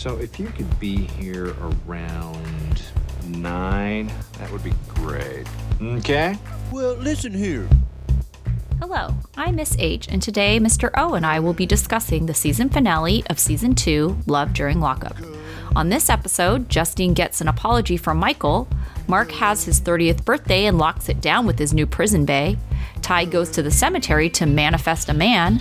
So if you could be here around nine, that would be great. Okay? Well, listen here. Hello, I'm Miss H, and today Mr. O and I will be discussing the season finale of season two, Love During Lockup. On this episode, Justine gets an apology from Michael. Mark has his 30th birthday and locks it down with his new prison bay. Ty goes to the cemetery to manifest a man.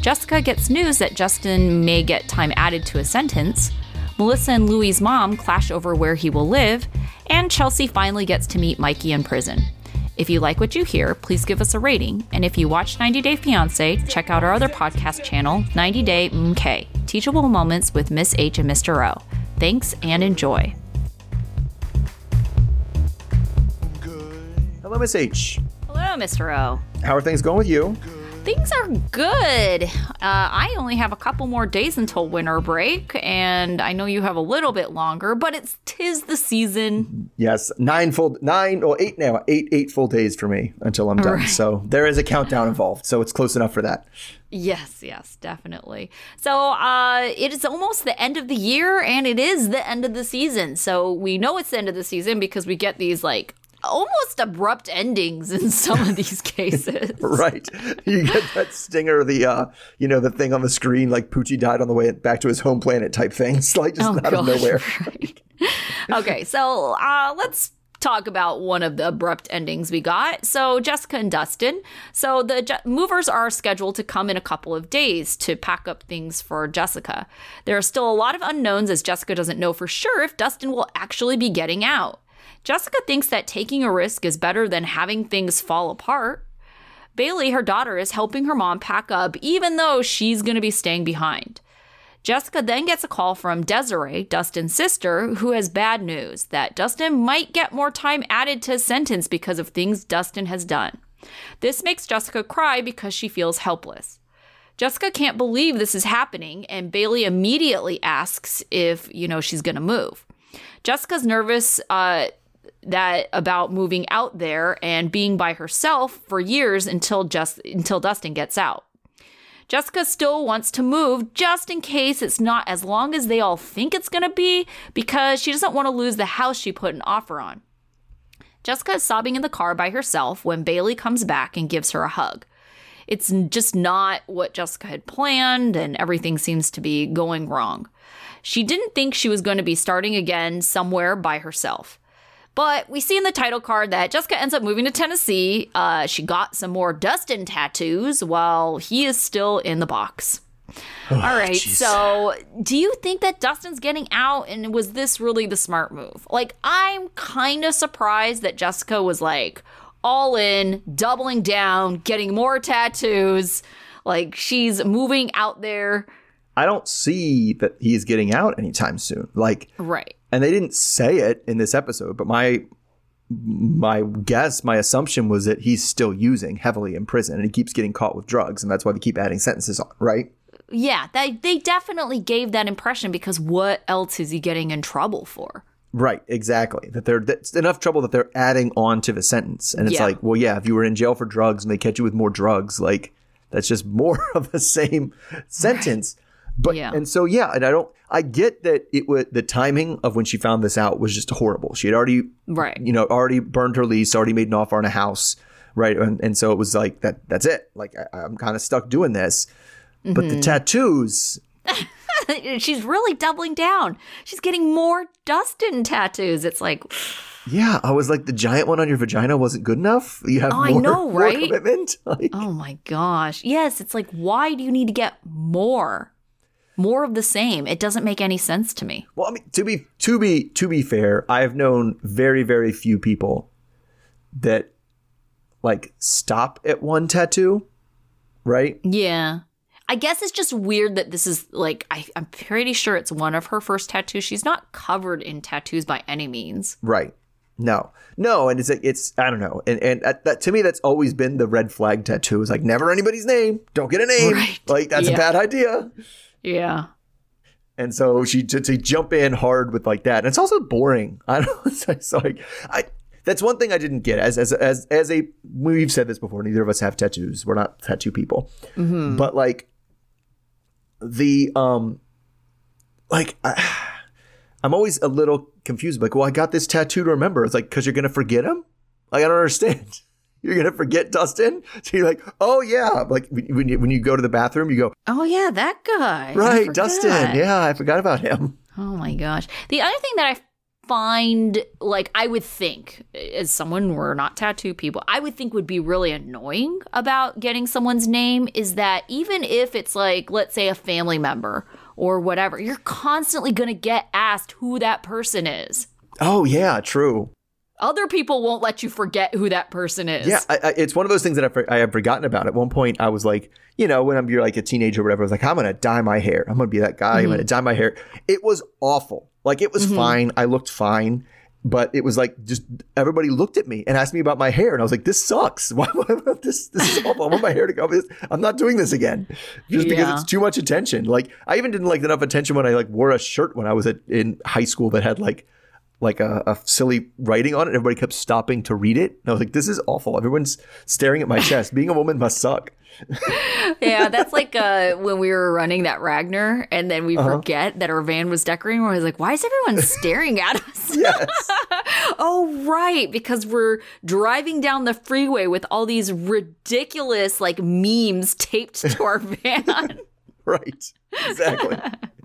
Jessica gets news that Dustin may get time added to his sentence. Melissa and Louie's mom clash over where he will live. And Chelsea finally gets to meet Mikey in prison. If you like what you hear, please give us a rating. And if you watch 90 Day Fiance, check out our other podcast channel, 90 Day MK Teachable Moments with Miss H and Mr. O. Thanks and enjoy. Hello, Miss H. Hello, Mr. O. How are things going with you? Things are good. Uh, I only have a couple more days until winter break, and I know you have a little bit longer, but it's tis the season. Yes, nine full, nine or eight now, eight eight full days for me until I'm done. Right. So there is a countdown involved, so it's close enough for that. Yes, yes, definitely. So uh, it is almost the end of the year, and it is the end of the season. So we know it's the end of the season because we get these like almost abrupt endings in some of these cases. Right, you get that stinger, the uh, you know, the thing on the screen, like Poochie died on the way back to his home planet type thing. It's like just Oh, out of nowhere. right. okay, so uh, let's talk about one of the abrupt endings we got. So Jessica and Dustin. So the Je- movers are scheduled to come in a couple of days to pack up things for Jessica. There are still a lot of unknowns as Jessica doesn't know for sure if Dustin will actually be getting out. Jessica thinks that taking a risk is better than having things fall apart. Bailey, her daughter, is helping her mom pack up even though she's going to be staying behind. Jessica then gets a call from Desiree, Dustin's sister, who has bad news that Dustin might get more time added to his sentence because of things Dustin has done. This makes Jessica cry because she feels helpless. Jessica can't believe this is happening, and Bailey immediately asks if, you know, she's going to move. Jessica's nervous uh, that about moving out there and being by herself for years until just until Dustin gets out. Jessica still wants to move just in case it's not as long as they all think it's going to be because she doesn't want to lose the house she put an offer on. Jessica is sobbing in the car by herself when Bailey comes back and gives her a hug. It's just not what Jessica had planned, and everything seems to be going wrong. She didn't think she was going to be starting again somewhere by herself. But we see in the title card that Jessica ends up moving to Tennessee. Uh, she got some more Dustin tattoos while he is still in the box. All right, so do you think that Dustin's getting out and was this really the smart move? Like, I'm kind of surprised that Jessica was like all in, doubling down, getting more tattoos. Like, she's moving out there. I don't see that he's getting out anytime soon. Like, Right. And they didn't say it in this episode, but my my guess, my assumption was that he's still using heavily in prison, and he keeps getting caught with drugs, and that's why they keep adding sentences on. Right? Yeah, they, they definitely gave that impression because what else is he getting in trouble for? Right, exactly. That they're that's enough trouble that they're adding on to the sentence, and it's Yeah. like, well, yeah, if you were in jail for drugs and they catch you with more drugs, like that's just more of the same sentence. But Yeah. and so yeah, and I don't, I get that it was the timing of when she found this out was just horrible. She had already, Right. you know, already burned her lease, already made an offer on a house, right, and, and so it was like that. That's it. Like I, I'm kind of stuck doing this. But Mm-hmm. the tattoos, She's really doubling down. She's getting more Dustin tattoos. It's like, yeah, I was like, the giant one on your vagina wasn't good enough. You have Oh, I more, know, more right? commitment. Like, oh my gosh. Yes, it's like, why do you need to get more? More of the same. It doesn't make any sense to me. Well, I mean, to be to be to be fair, I have known very very few people that like stop at one tattoo, right? Yeah. I guess it's just weird that this is like, I, I'm pretty sure it's one of her first tattoos. She's not covered in tattoos by any means. Right. No, no, and it's like it's I don't know, and and that, that to me that's always been the red flag tattoo is like never anybody's name, don't get a name, Right. like that's a bad idea. Yeah. And so she to, to jump in hard with like that, and it's also boring. I don't. It's, it's like I. That's one thing I didn't get. As as as as a we've said this before. Neither of us have tattoos. We're not tattoo people. But like the um like I, I'm always a little confused. Like, well, I got this tattoo to remember. It's like because you're gonna forget him. Like, I don't understand. You're gonna forget Dustin. So you're like, oh yeah. Like when you when you go to the bathroom, you go, Oh yeah, that guy. Right. Dustin. Yeah, I forgot about him. Oh my gosh. The other thing that I find, like, I would think, as someone we're not tattoo people, I would think would be really annoying about getting someone's name is that even if it's like, let's say, a family member or whatever, you're constantly going to get asked who that person is. Oh yeah, true. Other people won't let you forget who that person is. Yeah, I, I, it's one of those things that I, for, I have forgotten about. At one point, I was like, you know, when I'm you're like a teenager or whatever, I was like, I'm gonna dye my hair. I'm gonna be that guy. I'm gonna mm-hmm. dye my hair. It was awful. Like it was mm-hmm. fine. I looked fine, but it was like just everybody looked at me and asked me about my hair, and I was like, this sucks. Why this this is awful. I want my hair to go. I'm not doing this again, just because Yeah. it's too much attention. Like I even didn't like enough attention when I like wore a shirt when I was at, in high school that had like like a, a silly writing on it. Everybody kept stopping to read it. And I was like, this is awful. Everyone's staring at my chest. Being a woman must suck. yeah, that's like uh, when we were running that Ragnar, and then we forget that our van was decorating. We're like, why is everyone staring at us? Yes. oh, right, because we're driving down the freeway with all these ridiculous like memes taped to our van. right. Exactly.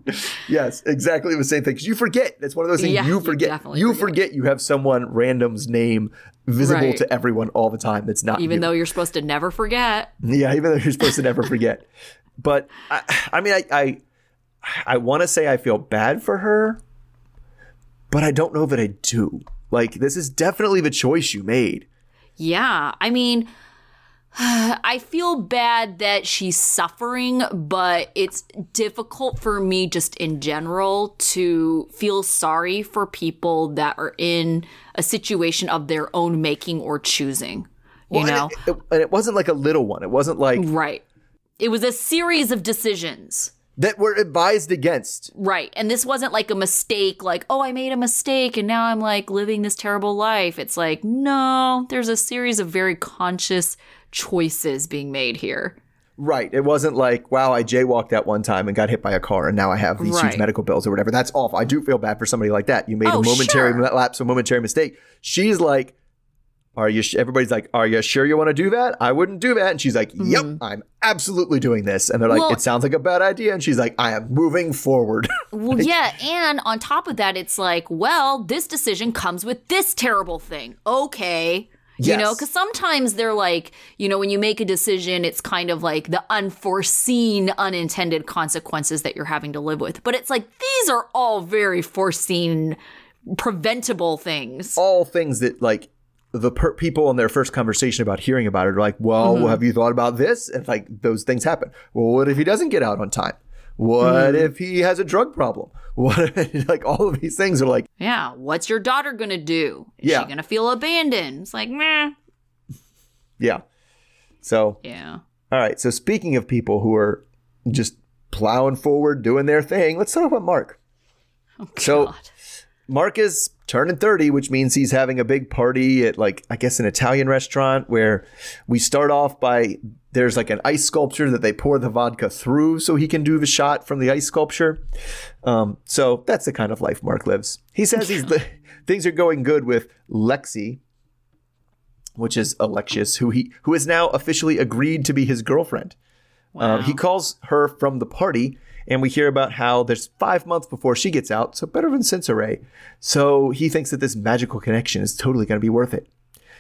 yes, exactly the same thing. Because you forget. That's one of those things Yeah, you you forget. definitely You forget. forget you have someone random's name visible Right. to everyone all the time. That's not Even you. though you're supposed to never forget. Yeah, even though you're supposed to never forget. But I, I mean, I, I, I want to say I feel bad for her, but I don't know that I do. Like, this is definitely the choice you made. Yeah, I mean, I feel bad that she's suffering, but it's difficult for me just in general to feel sorry for people that are in a situation of their own making or choosing. You Well, and know? it, it- and it wasn't like a little one. It wasn't like right. It was a series of decisions. that were advised against. Right. And this wasn't like a mistake, like, oh, I made a mistake and now I'm like living this terrible life. It's like, no, there's a series of very conscious choices being made here. Right. It wasn't like, wow, I jaywalked that one time and got hit by a car and now I have these Right. huge medical bills or whatever. That's awful. I do feel bad for somebody like that. You made Oh, a momentary sure. lapse, a momentary mistake. She's like, are you, sh-? everybody's like, are you sure you want to do that? I wouldn't do that. And she's like, yep, I'm absolutely doing this. And they're like, Mm-hmm. Well- it sounds like a bad idea. And she's like, I am moving forward. Well, yeah. And on top of that, it's like, well, this decision comes with this terrible thing. Okay. You know, because sometimes they're like, you know, when you make a decision, it's kind of like the unforeseen, unintended consequences that you're having to live with. But it's like, these are all very foreseen, preventable things. All things that like the per- people in their first conversation about hearing about it are like, well, Mm-hmm. have you thought about this? And like those things happen. Well, what if he doesn't get out on time? What Mm-hmm. if he has a drug problem? What if, like all of these things are like, Yeah. What's your daughter going to do? Is Yeah. she going to feel abandoned? It's like, meh. yeah. So, Yeah. all right. So speaking of people who are just plowing forward, doing their thing, let's talk about Mark. So- Mark is turning 30, which means he's having a big party at like I guess an Italian restaurant where we start off by there's like an ice sculpture that they pour the vodka through so he can do the shot from the ice sculpture. Um, so that's the kind of life Mark lives. He says he's li- things are going good with Lexi, which is Alexius, who he who has now officially agreed to be his girlfriend. Um, he calls her from the party, and we hear about how there's five months before she gets out, so better than Cincere. So he thinks that this magical connection is totally going to be worth it.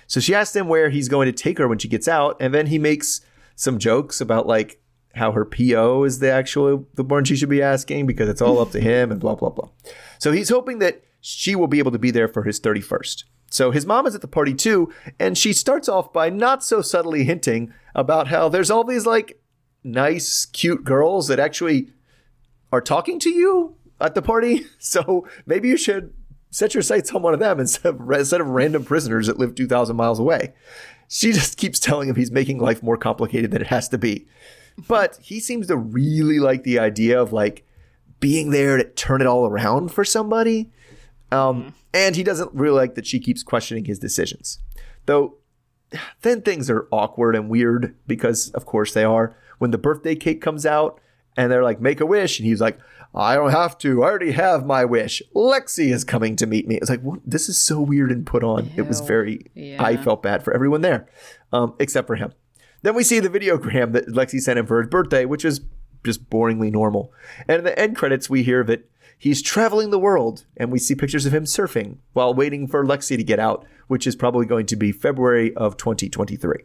So she asks him where he's going to take her when she gets out, and then he makes some jokes about like how her PO is the actual the one she should be asking because it's all up to him and blah blah blah. So he's hoping that she will be able to be there for his 31st. So his mom is at the party too, and she starts off by not so subtly hinting about how there's all these like nice, cute girls that actually are talking to you at the party. So maybe you should set your sights on one of them instead of, instead of random prisoners that live 2,000 miles away. She just keeps telling him he's making life more complicated than it has to be. But he seems to really like the idea of like being there to turn it all around for somebody. Um, and he doesn't really like that she keeps questioning his decisions. Though then things are awkward and weird because of course they are when the birthday cake comes out and they're like make a wish and he's like I don't have to. I already have my wish. Lexi is coming to meet me. It's like, what? this is so weird and put on. It was very, Yeah. I felt bad for everyone there, um, except for him. Then we see the videogram that Lexi sent him for his birthday, which is just boringly normal. And in the end credits, we hear that he's traveling the world, and we see pictures of him surfing while waiting for Lexi to get out, which is probably going to be February of 2023.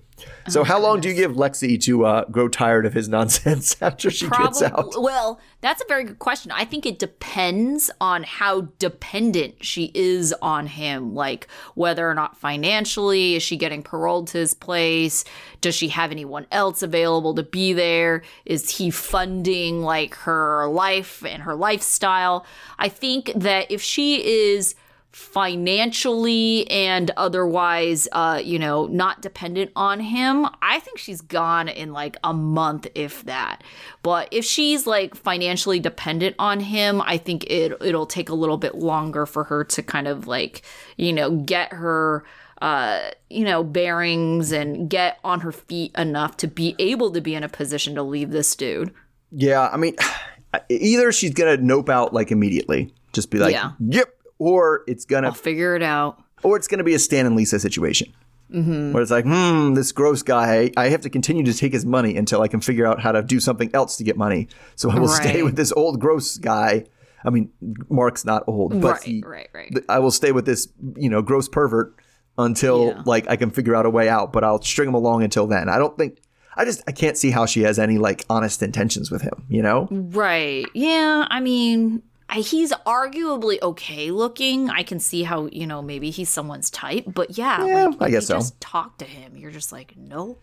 So, how long do you give Lexi to uh, grow tired of his nonsense after she gets out? Well, that's a very good question. I think it depends on how dependent she is on him. Like whether or not financially is she getting paroled to his place? Does she have anyone else available to be there? Is he funding like her life and her lifestyle? I think that if she is financially and otherwise uh you know not dependent on him i think she's gone in like a month if that. But if she's like financially dependent on him i think it it'll take a little bit longer for her to kind of like you know get her uh you know bearings and get on her feet enough to be able to be in a position to leave this dude. Yeah, I mean, either she's gonna nope out like immediately, just be like, Yeah. "Yep," or it's gonna, i'll figure it out or it's gonna be a Stan and Lisa situation, mm-hmm. where it's like, "Hmm, this gross guy. I have to continue to take his money until I can figure out how to do something else to get money. So I will stay with this old gross guy. I mean, Mark's not old, but right he, right right I will stay with this, you know, gross pervert until Yeah. like I can figure out a way out. But I'll string him along until then. I don't think. I just I can't see how she has any like honest intentions with him. You know? Right. Yeah. I mean, I, he's arguably okay looking. I can see how you know maybe he's someone's type, but yeah, Yeah, like, I guess you so. Just talk to him. You're just like, no,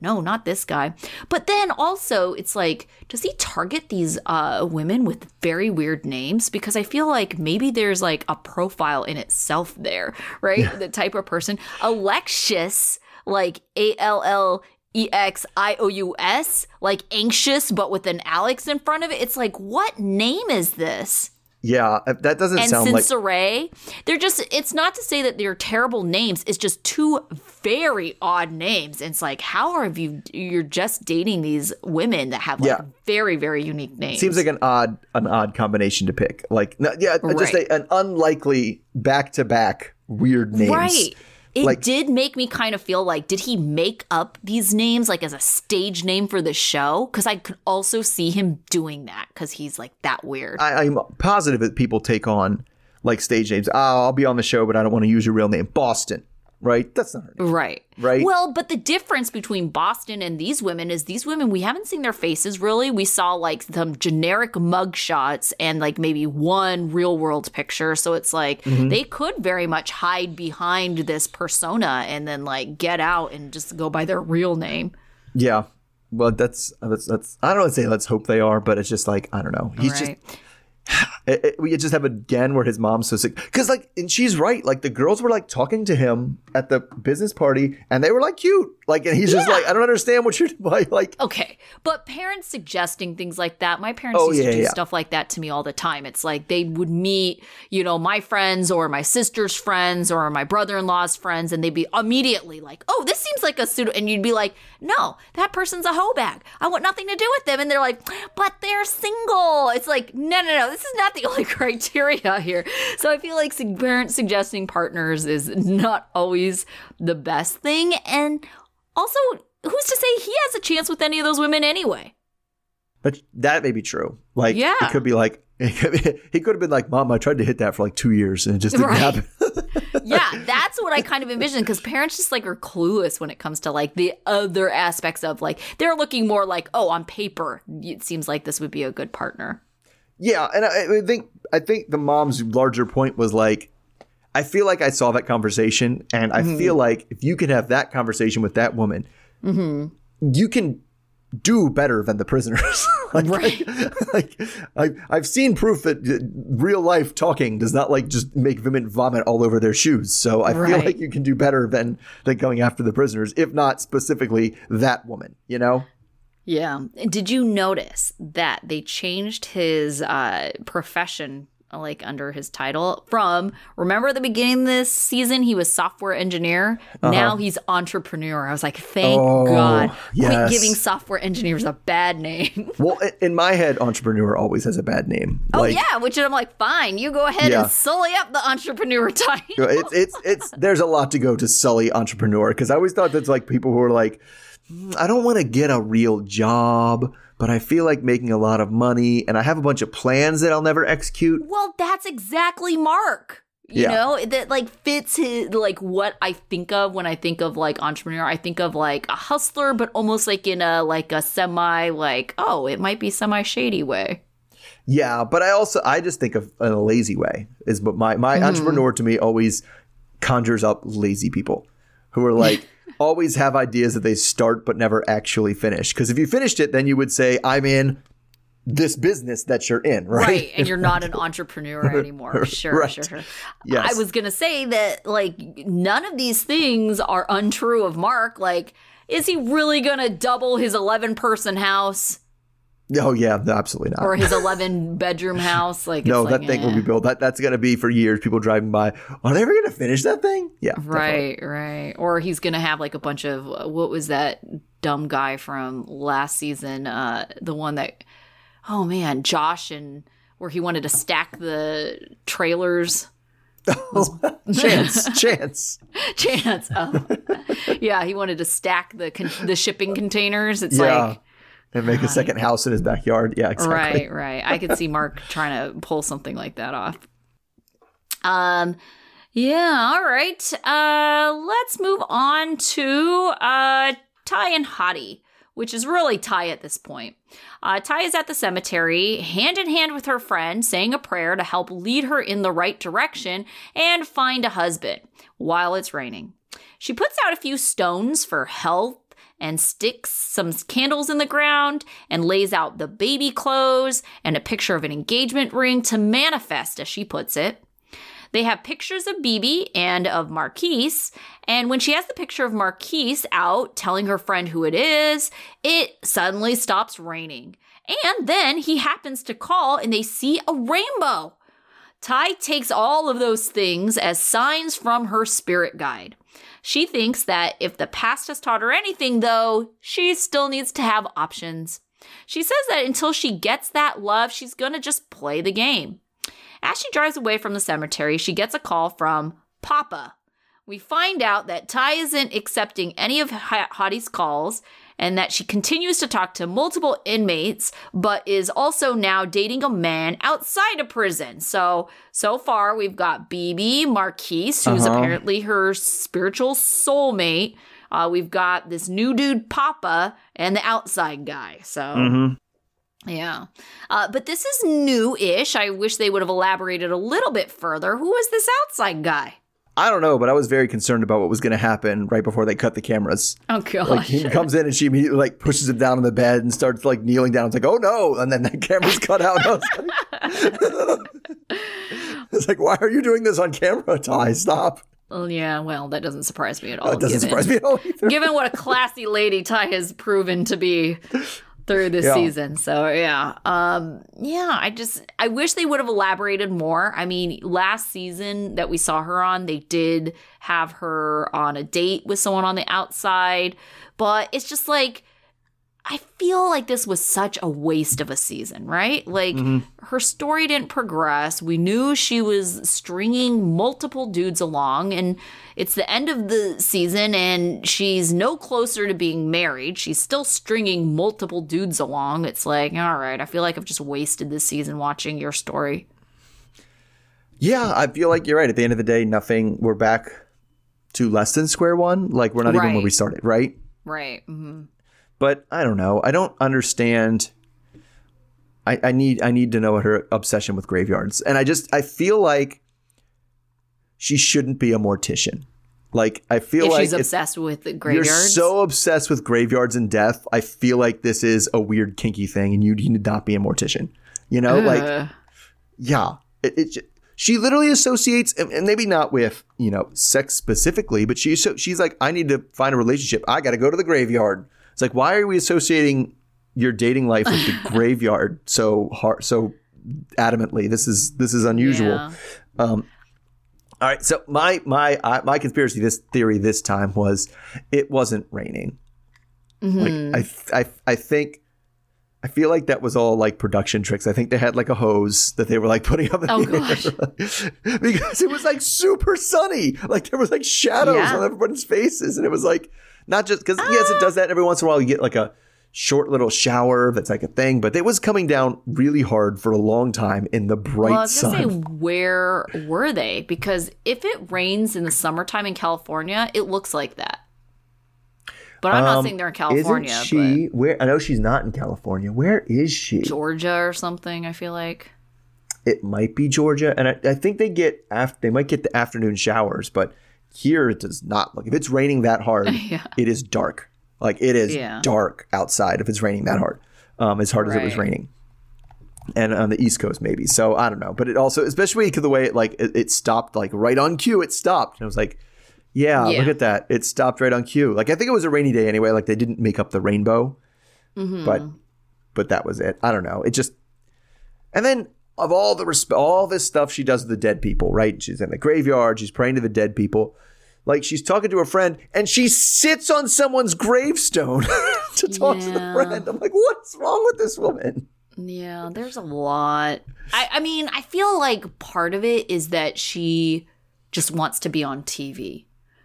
no, not this guy. But then also, it's like, does he target these uh, women with very weird names? Because I feel like maybe there's like a profile in itself there, right? The type of person, Alexius, like A L L. E X I O U S, like anxious, but with an Alex in front of it. It's like, what name is this? Yeah, uh, that doesn't And sound like. Cincere, they're just, it's not to say that they're terrible names. It's just two very odd names. And it's like, how are you, you're just dating these women that have like Yeah. very, very unique names. Seems like an odd, an odd combination to pick. Like, no, yeah, just Right. a, an unlikely back-to-back weird names. Right. It Like- did make me kind of feel like, did he make up these names like as a stage name for the show? Because I could also see him doing that because he's like that weird. I, I'm positive that people take on like stage names. Oh, I'll be on the show, but I don't want to use your real name. Boston, right? That's not her name. Right. Right? Well, but the difference between Boston and these women is these women, we haven't seen their faces really. We saw like some generic mug shots and like maybe one real world picture. So it's like Mm-hmm. they could very much hide behind this persona and then like get out and just go by their real name. Yeah. Well, that's that's that's. I don't want to say let's hope they are, but it's just like I don't know. He's just right. it, it- we just have again where his mom's so sick. Because like and she's right. Like the girls were like talking to him at the business party and they were like cute like and he's just like i don't understand what you're like like Okay, but parents suggesting things like that. My parents Oh, used yeah, to do yeah. stuff like that to me all the time. It's like they would meet, you know, my friends or my sister's friends or my brother-in-law's friends, and they'd be immediately like, "Oh, this seems like a pseudo," and you'd be like, "No, that person's a hoe bag. I want nothing to do with them." And they're like, "But they're single." It's like, no, no, no. This is not the only criteria here. So I feel like parents suggesting partners is not always the best thing, and also. Who's to say he has a chance with any of those women anyway? but that may be true like Yeah. it could be like he could have been like mom i tried to hit that for like two years and it just didn't Right. happen yeah, that's what I kind of envision because parents just like are clueless when it comes to like the other aspects of like they're looking more like, oh, on paper, it seems like this would be a good partner. Yeah, and I, I think I think the mom's larger point was like, I feel like I saw that conversation, and I Mm-hmm. feel like if you can have that conversation with that woman, Mm-hmm. you can do better than the prisoners. like, Right. Like, I, I've seen proof that uh, real life talking does not like just make women vomit all over their shoes. So I feel like you can do better than than going after the prisoners, if not specifically that woman. You know. Yeah. Did you notice that they changed his uh, profession like under his title from remember at the beginning of this season he was software engineer now he's entrepreneur i was like thank Uh-huh. Oh, god yes. quit giving software engineers a bad name Well, in my head, entrepreneur always has a bad name. oh Like, yeah which i'm like fine you go ahead Yeah. and sully up the entrepreneur title it's it's it's there's a lot to go to sully entrepreneur because I always thought that's like people who are like, "Hmm, I don't want to get a real job, but I feel like making a lot of money, and I have a bunch of plans that I'll never execute. Well, that's exactly Mark. You Yeah. know, that like fits his like what I think of when I think of like entrepreneur. I think of like a hustler, but almost like in a like a semi like, oh, it might be semi shady way. Yeah, but I also I just think of in a lazy way is but my my mm-hmm. entrepreneur to me always conjures up lazy people who are like always have ideas that they start but never actually finish. Because if you finished it, then you would say I'm in this business that you're in, right? Right. And you're not an entrepreneur anymore. Sure, Right. sure. Yes. I was gonna say that like none of these things are untrue of Mark. Like, is he really gonna double his eleven person house Oh yeah, no, absolutely not. or his eleven bedroom house? Like no, that like, thing will eh. be built. That that's gonna be for years. People driving by. Are they ever gonna finish that thing? Yeah, definitely. Right, right. Or he's gonna have like a bunch of what was that dumb guy from last season? Uh, the one that, oh man, Josh and where he wanted to stack the trailers. Chance, chance. Chance, oh. yeah, he wanted to stack the con- the shipping containers. It's Yeah. like And make a second house in his backyard. Yeah, exactly. Right, right. I could see Mark trying to pull something like that off. Um yeah, all right. Uh let's move on to uh Ty and Hottie, which is really Ty at this point. Uh, Ty is at the cemetery, hand in hand with her friend, saying a prayer to help lead her in the right direction and find a husband while it's raining. She puts out a few stones for health and sticks some candles in the ground and lays out the baby clothes and a picture of an engagement ring to manifest, as she puts it. They have pictures of Bibi and of Marquise, and when she has the picture of Marquise out telling her friend who it is, it suddenly stops raining. And then he happens to call and they see a rainbow. Ty takes all of those things as signs from her spirit guide. She thinks that if the past has taught her anything, though, she still needs to have options. She says that until she gets that love, she's gonna just play the game. As she drives away from the cemetery, she gets a call from Papa. We find out that Ty isn't accepting any of Hottie's calls and that she continues to talk to multiple inmates, but is also now dating a man outside of prison. So, so far we've got BB Marquise, who's Uh-huh. apparently her spiritual soulmate. Uh, we've got this new dude, Papa, and the outside guy. So, Mhm. yeah. Uh, but this is new ish. I wish they would have elaborated a little bit further. Who is this outside guy? I don't know, but I was very concerned about what was going to happen right before they cut the cameras. Oh, gosh. Like he comes in and she immediately like pushes him down on the bed and starts like kneeling down. It's like, oh no! And then the camera's cut out. I was like- it's like, why are you doing this on camera, Ty? Stop! Yeah, well, that doesn't surprise me at all. That doesn't given, surprise me at all either. Given what a classy lady Ty has proven to be through this Yeah. season. So, yeah. Um, yeah, I just, I wish they would have elaborated more. I mean, last season that we saw her on, they did have her on a date with someone on the outside, but it's just like, I feel like this was such a waste of a season, right? Like her story didn't progress. We knew she was stringing multiple dudes along, and it's the end of the season, and she's no closer to being married. She's still stringing multiple dudes along. It's like, all right, I feel like I've just wasted this season watching your story. Yeah, I feel like you're right. At the end of the day, nothing. We're back to less than square one. Like we're not even where we started, right? Right. hmm But I don't know. I don't understand. I, I need I need to know her obsession with graveyards, and I just I feel like she shouldn't be a mortician. Like I feel If like she's obsessed with graveyards. you're so obsessed with graveyards and death. I feel like this is a weird kinky thing, and you need to not be a mortician. You know, like yeah, it, it, she literally associates, and and maybe not with you know sex specifically, but she's so, she's like, I need to find a relationship. I got to go to the graveyard. It's like, why are we associating your dating life with the graveyard so hard, so adamantly. This is this is unusual. Yeah. All right, so my my uh, my conspiracy this theory this time was it wasn't raining. Mm-hmm. Like I I I think I feel like that was all like production tricks. I think they had like a hose that they were like putting up in Oh, the air because it was like super sunny. Like there was like shadows Yeah. on everybody's faces, and it was like not just because yes, it does that every once in a while. You get like a short little shower that's like a thing, but it was coming down really hard for a long time in the bright Well, I was sun. gonna say, where were they? Because if it rains in the summertime in California, it looks like that. But I'm not Um, saying they're in California, Isn't she? Where I know she's not in California. Where is she? Georgia or something. I feel like. It might be Georgia, and I, I think they get after they might get the afternoon showers, but here it does not look. If it's raining that hard, Yeah. it is dark. Like it is Yeah. dark outside if it's raining that hard, um, as hard as it was raining. And on the East Coast, maybe. So I don't know, but it also, especially because the way it like it, it stopped, like right on cue, it stopped, and I was like, yeah, Yeah. look at that, it stopped right on cue. Like I think it was a rainy day anyway. Like they didn't make up the rainbow, Mm-hmm. but but that was it. I don't know. It just and then of all the resp- all this stuff she does with the dead people, right? She's in the graveyard, she's praying to the dead people. Like she's talking to a friend and she sits on someone's gravestone to talk to the friend. I'm like, what's wrong with this woman? Yeah, there's a lot. I, I mean, I feel like part of it is that she just wants to be on TV.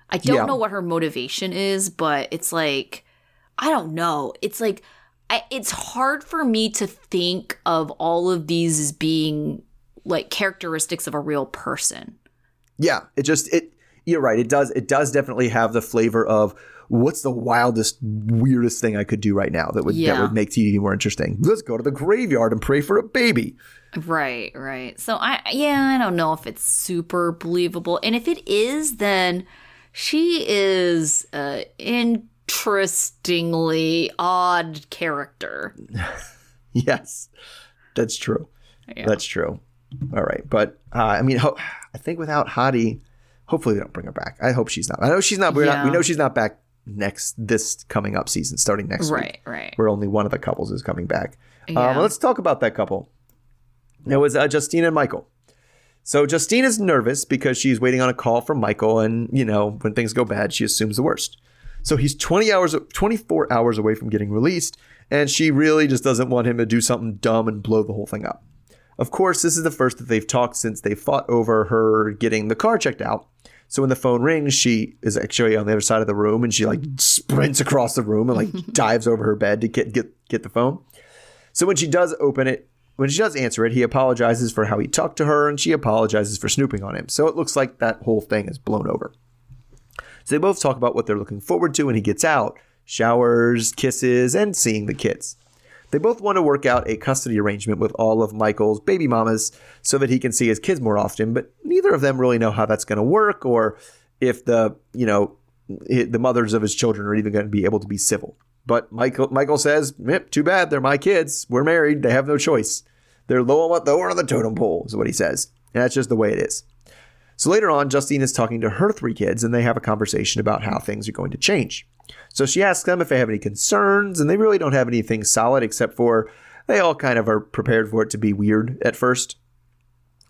I don't Yeah. know what her motivation is, but it's like, I don't know. It's like, I, it's hard for me to think of all of these as being like characteristics of a real person. Yeah, it just it you're right. It does it does definitely have the flavor of what's the wildest, weirdest thing I could do right now that would that would make TV more interesting. Let's go to the graveyard and pray for a baby. Right, right. So I yeah, I don't know if it's super believable. And if it is, then she is uh, a interestingly odd character. Yes, that's true. Yeah. That's true. All right, but uh, I mean, ho- I think without Hottie, hopefully they don't bring her back. I hope she's not. I know she's not. We're not. We know she's not back next this coming up season, starting next week. Right, right. Where only one of the couples is coming back. Yeah. Um, let's talk about that couple. It was uh, Justine and Michael. So Justine is nervous because she's waiting on a call from Michael, and you know when things go bad, she assumes the worst. So he's 20 hours, 24 hours away from getting released, and she really just doesn't want him to do something dumb and blow the whole thing up. Of course, this is the first that they've talked since they fought over her getting the car checked out. So when the phone rings, she is actually on the other side of the room, and she like sprints across the room and like dives over her bed to get get get the phone. So when she does open it, when she does answer it, he apologizes for how he talked to her, and she apologizes for snooping on him. So it looks like that whole thing is blown over. So they both talk about what they're looking forward to when he gets out showers, kisses, and seeing the kids. They both want to work out a custody arrangement with all of Michael's baby mamas so that he can see his kids more often, but neither of them really know how that's going to work or if the, you know, the mothers of his children are even going to be able to be civil. But Michael Michael says, too bad. They're my kids. We're married. They have no choice. They're low on lower on the totem pole," is what he says. And that's just the way it is. So later on, Justine is talking to her three kids, and they have a conversation about how things are going to change. So she asks them if they have any concerns, and they really don't have anything solid except for they all kind of are prepared for it to be weird at first.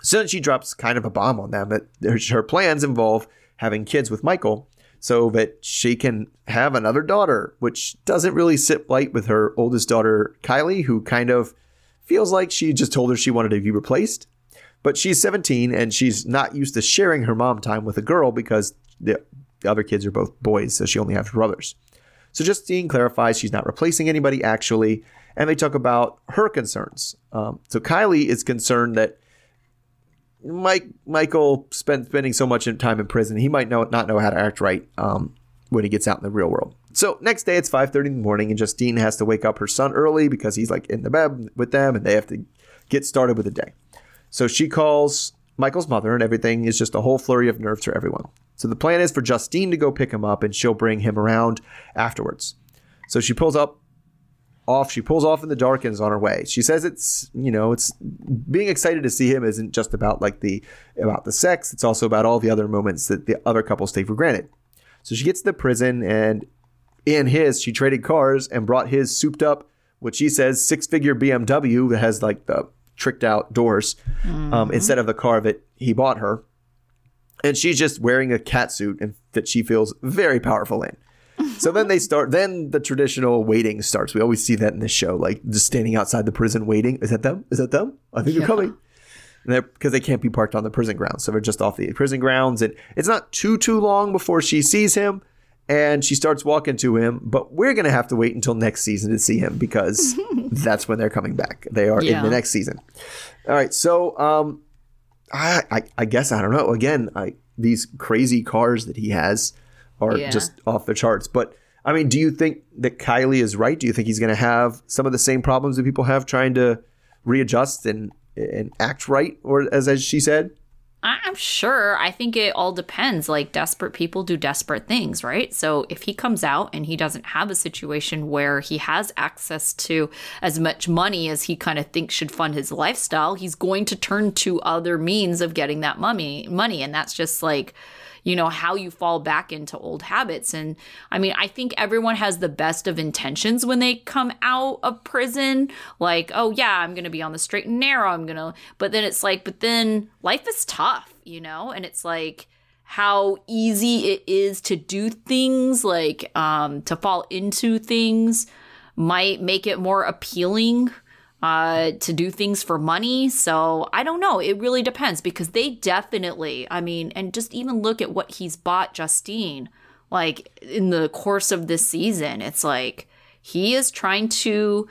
So then she drops kind of a bomb on them that her- plans involve having kids with Michael so that she can have another daughter, which doesn't really sit right with her oldest daughter, Kylie, who kind of feels like she just told her she wanted to be replaced. But she's 17 and she's not used to sharing her mom time with a girl because the, the other kids are both boys, so she only has brothers. So Justine clarifies she's not replacing anybody actually, and they talk about her concerns. Um, so Kylie is concerned that Mike Michael spent spending so much time in prison, he might know not know how to act right um, when he gets out in the real world. So next day it's 5:30 in the morning, and Justine has to wake up her son early because he's like in the bed with them, and they have to get started with the day. So she calls Michael's mother, and everything is just a whole flurry of nerves for everyone. So the plan is for Justine to go pick him up, and she'll bring him around afterwards. So she pulls up off. She pulls off in the dark and is on her way. She says it's you know it's being excited to see him isn't just about like the about the sex. It's also about all the other moments that the other couples take for granted. So she gets to the prison and in his she traded cars and brought his souped up what she says six figure BMW that has like the tricked out doors um, instead of the car that he bought her. And she's just wearing a cat suit and that she feels very powerful in. So then they start. Then the traditional waiting starts. We always see that in this show, like just standing outside the prison waiting. Is that them? Is that them? I think they're coming. Because they can't be parked on the prison grounds, so they're just off the prison grounds, and it's not too too long before she sees him, and she starts walking to him. But we're gonna have to wait until next season to see him because that's when they're coming back. They are in the next season. All right, so um, I, I I guess I don't know. Again, I these crazy cars that he has are Yeah. just off the charts. But I mean, do you think that Kylie is right? Do you think he's going to have some of the same problems that people have trying to readjust and and act right, or as as she said? I'm sure. I think it all depends. Like, desperate people do desperate things, right? So, if he comes out and he doesn't have a situation where he has access to as much money as he kind of thinks should fund his lifestyle, he's going to turn to other means of getting that money. Money, and that's just like, you know, how you fall back into old habits. And I mean, I think everyone has the best of intentions when they come out of prison. Like, oh, yeah, I'm going to be on the straight and narrow. I'm going to, but then it's like, but then life is tough, you know? And it's like, how easy it is to do things like um to fall into things might make it more appealing uh to do things for money so i don't know it really depends because they definitely i mean and just even look at what he's bought justine like in the course of this season it's like he is trying to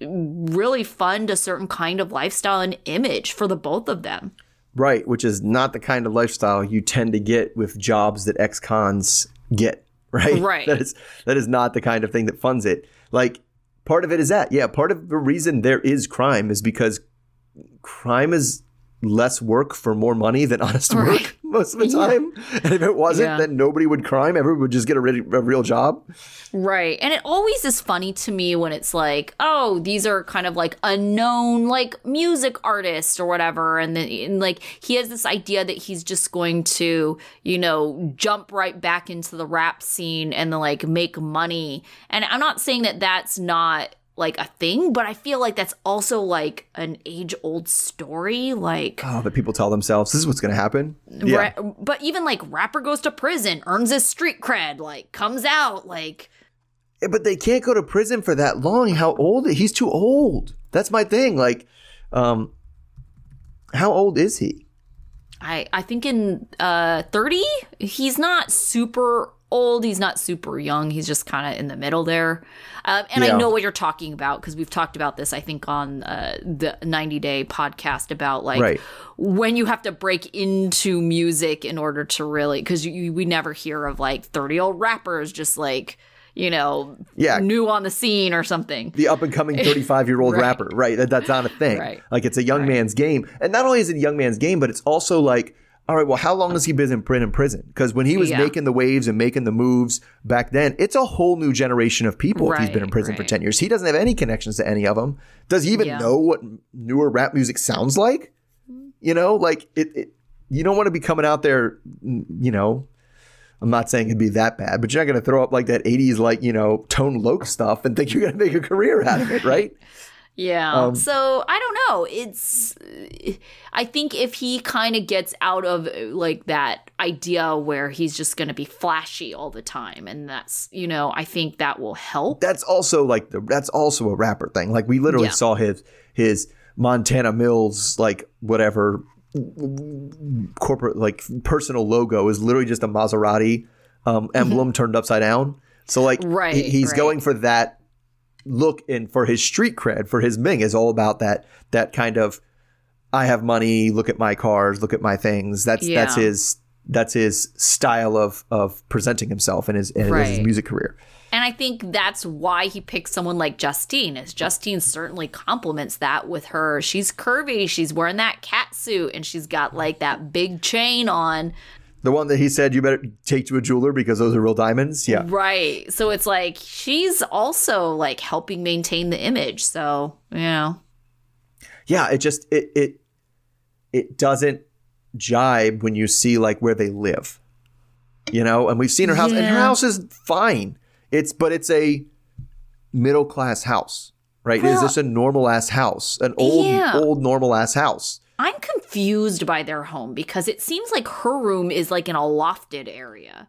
really fund a certain kind of lifestyle and image for the both of them Right, which is not the kind of lifestyle you tend to get with jobs that ex-cons get. Right, Right. That is that is not the kind of thing that funds it. Like part of it is that, yeah. Part of the reason there is crime is because crime is less work for more money than honest Right. work most of the time. And if it wasn't, Yeah. then nobody would crime. Everyone would just get a, re- a real job. Right. And it always is funny to me when it's like, oh, these are kind of like unknown like music artists or whatever and then and like he has this idea that he's just going to, you know, jump right back into the rap scene and then like make money. And I'm not saying that that's not like a thing, but I feel like that's also like an age old story like Oh, that people tell themselves this is what's going to happen. Yeah, Ra- but even like rapper goes to prison, earns his street cred, like comes out like Yeah, but they can't go to prison for that long. How old? He's too old. That's my thing. Like, um, how old is he? I I think in uh 30, he's not super old, he's not super young, he's just kind of in the middle there. Um, and Yeah. I know what you're talking about because we've talked about this I think on uh, the 90 day podcast about like Right. when you have to break into music in order to really cuz we never hear of like 30 old rappers just like you know Yeah. new on the scene or something. The up and coming 35 year old Right. rapper, right? That, that's not a thing. Right. Like, it's a young man's game. And not only is it a young man's game, but it's also like, all right, well, how long has he been in prison? In prison? Because when he was Yeah. making the waves and making the moves back then, it's a whole new generation of people. if he's been in Right, prison for 10 years, he doesn't have any connections to any of them. Does he even Yeah. know what newer rap music sounds like? You know, like it, it you don't want to be coming out there, you know, I'm not saying it'd be that bad, but you're not going to throw up like that 80s, like, you know, Tone Loc stuff and think you're going to make a career out of it, right? Yeah. Um, so I don't know. It's I think if he kind of gets out of like that idea where he's just going to be flashy all the time and that's, you know, I think that will help. That's also like, the, that's also a rapper thing. Like, we literally Yeah. saw his, his Montana Mills, like, whatever corporate, like, personal logo is literally just a Maserati um, emblem turned upside down. So, like. Right, he- he's right. going for that look and for his street cred, for his Ming is all about that, that kind of, I have money. Look at my cars. Look at my things. That's that's his that's his style of of presenting himself in his in his music career. And I think that's why he picked someone like Justine. Is Justine certainly complements that with her. She's curvy. She's wearing that cat suit and she's got like that big chain on. The one that he said you better take to a jeweler because those are real diamonds. Yeah, Right. So it's like she's also like helping maintain the image. So, you know. yeah. It just it it it doesn't jibe when you see like where they live, you know. And we've seen her house, and her house is fine. It's but it's a middle class house, right? Is this a normal ass house, an old Yeah. old normal ass house? I'm confused by their home because it seems like her room is like in a lofted area.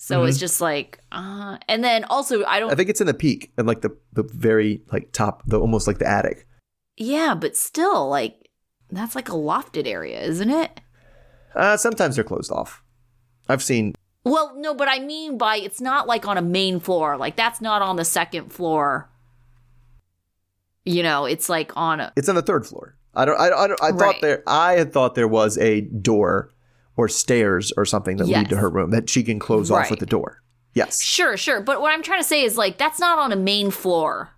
So it's just like, uh, and then also I don't, I think it's in the peak and like the the very like top, the almost like the attic. yeah, but still, like, that's like a lofted area, isn't it? Uh, sometimes they're closed off. I've seen. Well, no, but I mean by it's not like on a main floor. Like, that's not on the second floor. You know, it's like on a, It's on the third floor. I don't. I, I, don't, I Right. thought there. I had thought there was a door or stairs or something that lead to her room that she can close off with the door. Yes. Sure, sure. But what I'm trying to say is like that's not on a main floor.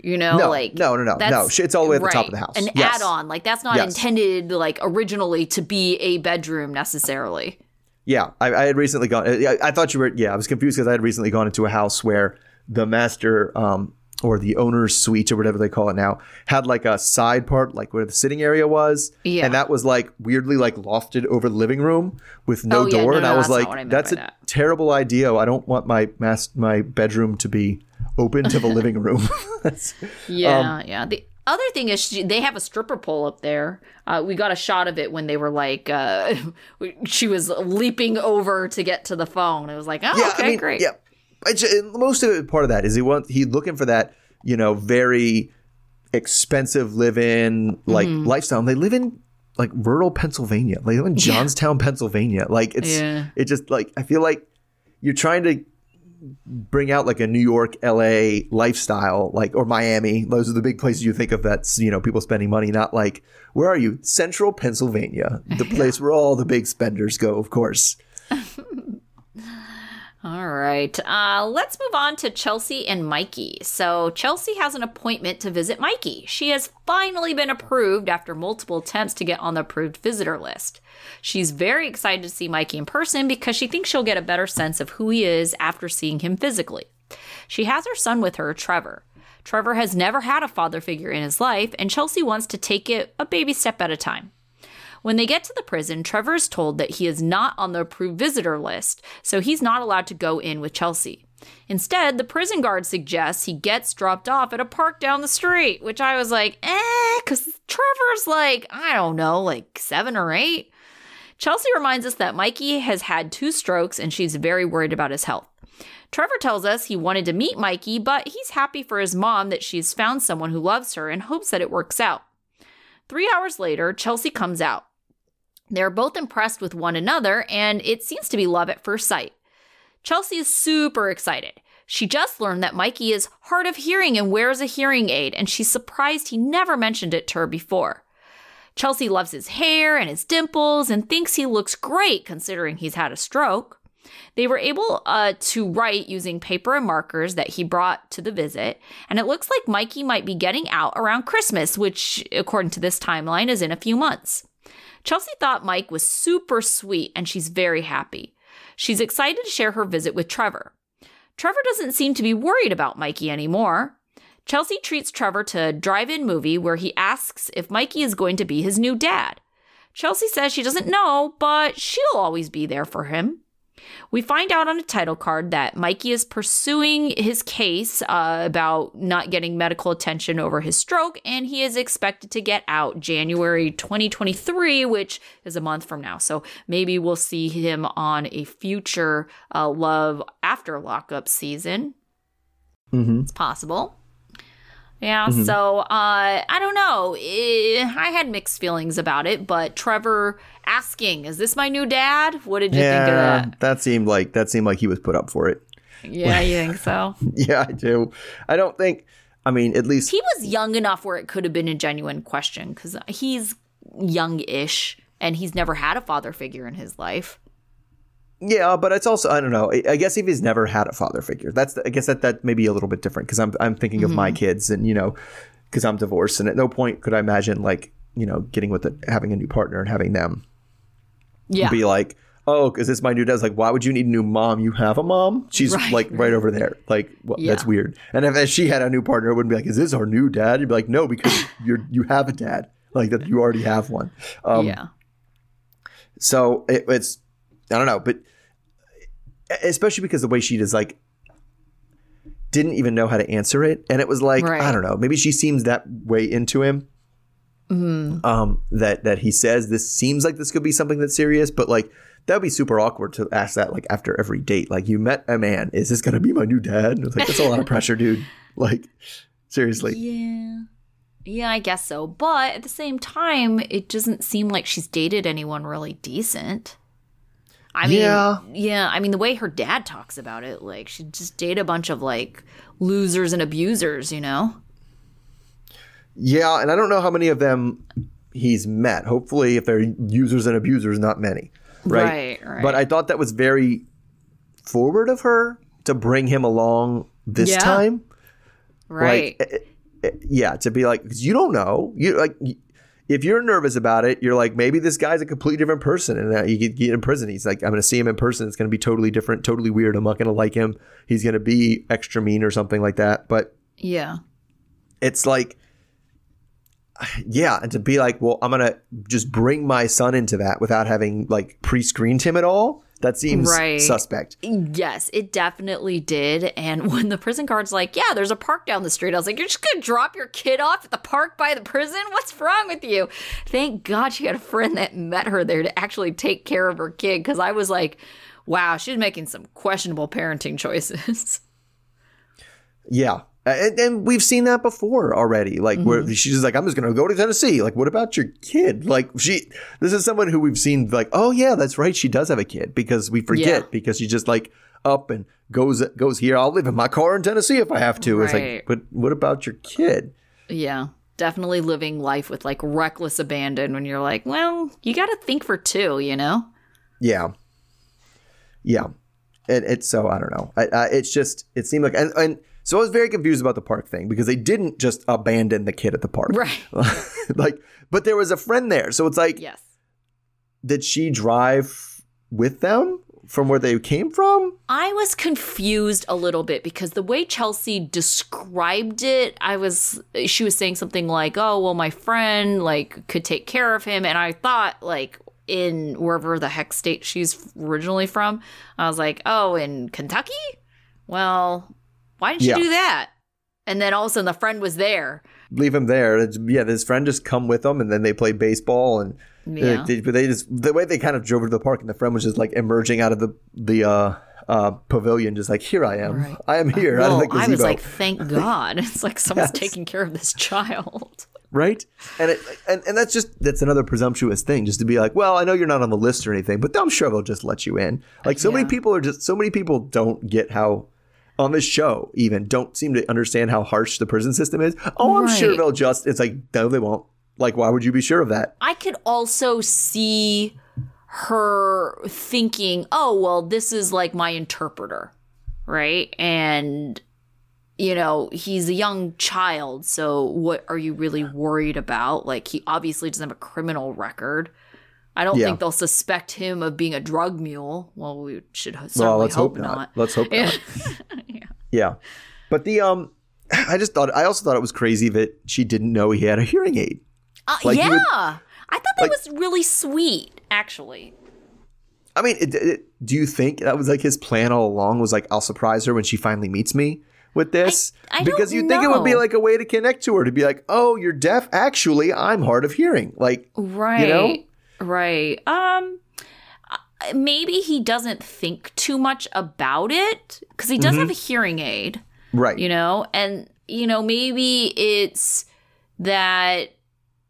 You know, No, like no, no, no, no. It's all the way at the top of the house. An Yes. add-on, like that's not Yes. intended like originally to be a bedroom necessarily. Yeah, I, I had recently gone. I, I thought you were. Yeah, I was confused because I had recently gone into a house where the master um, or the owner's suite or whatever they call it now had like a side part, like where the sitting area was. Yeah. and that was like weirdly like lofted over the living room with no Oh, yeah, door. no, and no, I was like, I that's a that. terrible idea. I don't want my mas- my bedroom to be open to the living room. Yeah, Um, yeah. The other thing is she, they have a stripper pole up there. Uh, we got a shot of it when they were like uh, she was leaping over to get to the phone. It was like, oh, yeah, okay, I mean, great. yeah. I ju- most of it, part of that is he want he looking for that you know very expensive live-in like Mm-hmm. lifestyle. And they live in like rural Pennsylvania. They live in Johnstown, Pennsylvania. Like it's Yeah. it just like I feel like you're trying to bring out like a New York, LA lifestyle, like or Miami. Those are the big places you think of that's you know people spending money. Not like where are you? Central Pennsylvania, the place where all the big spenders go, of course. All right. Uh, let's move on to Chelsea and Mikey. So, Chelsea has an appointment to visit Mikey. She has finally been approved after multiple attempts to get on the approved visitor list. She's very excited to see Mikey in person because she thinks she'll get a better sense of who he is after seeing him physically. She has her son with her, Trevor. Trevor has never had a father figure in his life, and Chelsea wants to take it a baby step at a time. When they get to the prison, Trevor is told that he is not on the approved visitor list, so he's not allowed to go in with Chelsea. Instead, the prison guard suggests he gets dropped off at a park down the street, which I was like, eh, because Trevor's like, I don't know, like seven or eight. Chelsea reminds us that Mikey has had two strokes and she's very worried about his health. Trevor tells us he wanted to meet Mikey, but he's happy for his mom that she's found someone who loves her and hopes that it works out. Three hours later, Chelsea comes out. They're both impressed with one another, and it seems to be love at first sight. Chelsea is super excited. She just learned that Mikey is hard of hearing and wears a hearing aid, and she's surprised he never mentioned it to her before. Chelsea loves his hair and his dimples and thinks he looks great considering he's had a stroke. They were able uh, to write using paper and markers that he brought to the visit, and it looks like Mikey might be getting out around Christmas, which, according to this timeline, is in a few months. Chelsea thought Mike was super sweet, and she's very happy. She's excited to share her visit with Trevor. Trevor doesn't seem to be worried about Mikey anymore. Chelsea treats Trevor to a drive in movie where he asks if Mikey is going to be his new dad. Chelsea says she doesn't know, but she'll always be there for him. We find out on a title card that Mikey is pursuing his case uh, about not getting medical attention over his stroke, and he is expected to get out January 2023, which is a month from now. So maybe we'll see him on a future uh, Love After Lockup season. Mm-hmm. It's possible. Yeah, so uh, I don't know. Eh, I had mixed feelings about it, but Trevor asking, "Is this my new dad?" What did you think of that? that seemed like that seemed like he was put up for it. Yeah, you think so? Yeah, I do. I don't think. I mean, at least he was young enough where it could have been a genuine question because he's young-ish and he's never had a father figure in his life. Yeah, but it's also I don't know. I- guess if he's never had a father figure, that's I guess that that may be a little bit different because I'm I'm thinking of Mm-hmm. my kids and you know because I'm divorced and at no point could I imagine like you know getting with a, having a new partner and having them Yeah, be like. Oh, is this my new dad? It's like, why would you need a new mom? You have a mom. She's Right, like right over there. Like, well, that's weird. And if, if she had a new partner, it wouldn't be like, is this our new dad? You'd be like, no, because you're you have a dad. Like that, you already have one. Um, yeah, So it, it's I don't know, but especially because the way she does like didn't even know how to answer it, and it was like Right. I don't know, maybe she seems that way into him. Um, that that he says this seems like this could be something that's serious, but like that would be super awkward to ask that like after every date. Like you met a man, is this gonna be my new dad? And it's like that's a lot of pressure, dude. Like seriously, Yeah. Yeah, I guess so. But at the same time, it doesn't seem like she's dated anyone really decent. I mean, Yeah. yeah, I mean, the way her dad talks about it, like, she just dated a bunch of, like, losers and abusers, you know? yeah, and I don't know how many of them he's met. Hopefully, if they're users and abusers, not many. Right. Right, right. But I thought that was very forward of her to bring him along this Yeah. time. Right. Like, eh, eh, yeah, to be like, 'cause you don't know. You like, if you're nervous about it, you're like, maybe this guy's a completely different person, and uh, you get, get in prison. He's like, I'm going to see him in person. It's going to be totally different, totally weird. I'm not going to like him. He's going to be extra mean or something like that. But yeah. it's like, yeah, and to be like, well, I'm going to just bring my son into that without having like pre-screened him at all. That seems Right. suspect. Yes, it definitely did. And when the prison guard's like, yeah, there's a park down the street, I was like, you're just going to drop your kid off at the park by the prison? What's wrong with you? Thank God she had a friend that met her there to actually take care of her kid because I was like, wow, she's making some questionable parenting choices. Yeah. Uh, and, and we've seen that before already. Like where mm-hmm. she's like, I'm just gonna go to Tennessee. Like, what about your kid? Like she this is someone who we've seen like, oh yeah, that's right, she does have a kid because we forget Yeah. because she just like up and goes goes here. I'll live in my car in Tennessee if I have to. It's like, but what about your kid? yeah. Definitely living life with like reckless abandon when you're like, well, you got to think for two, you know? Yeah. Yeah. And it's so I don't know. I, I, it's just it seemed like and, and so I was very confused about the park thing because they didn't just abandon the kid at the park. Right. like but there was a friend there. So it's like Yes. did she drive with them from where they came from? I was confused a little bit because the way Chelsea described it, I was she was saying something like, "Oh, well my friend like could take care of him." And I thought like in wherever the heck state she's originally from, I was like, "Oh, in Kentucky?" Well, why didn't Yeah. you do that? And then all of a sudden the friend was there. Leave him there. It's- yeah, his friend just come with them, and then they play baseball, and Yeah. they, they, just the way they kind of drove to the park, and the friend was just like emerging out of the the uh, uh, pavilion, just like here I am, Right. I am here out of Well. I was like, "Thank God!" It's like someone's Yes. taking care of this child. right? And it and, and that's just that's another presumptuous thing, just to be like, well, I know you're not on the list or anything, but I'm sure they'll just let you in. Like so many people are just so many people don't get how on this show even don't seem to understand how harsh the prison system is. Oh, I'm sure they'll just. It's like no, they won't. Like, why would you be sure of that? I could also see her thinking, oh, well, this is like my interpreter, right? And, you know, he's a young child. So what are you really worried about? Like, he obviously doesn't have a criminal record. I don't Yeah. think they'll suspect him of being a drug mule. Well, we should ho- Well, certainly let's hope, not. Let's hope Yeah. not. Yeah, but the um, I just thought I also thought it was crazy that she didn't know he had a hearing aid. Uh, Like, yeah. would- I thought that like- was really sweet, actually. I mean, it, it, do you think that was like his plan all along? Was like, I'll surprise her when she finally meets me with this, I don't because you think it would be like a way to connect to her to be like, oh, you're deaf. Actually, I'm hard of hearing. Like, Right. You know? Right. Um maybe he doesn't think too much about it cuz he does Mm-hmm. have a hearing aid, right? you know, and you know maybe it's that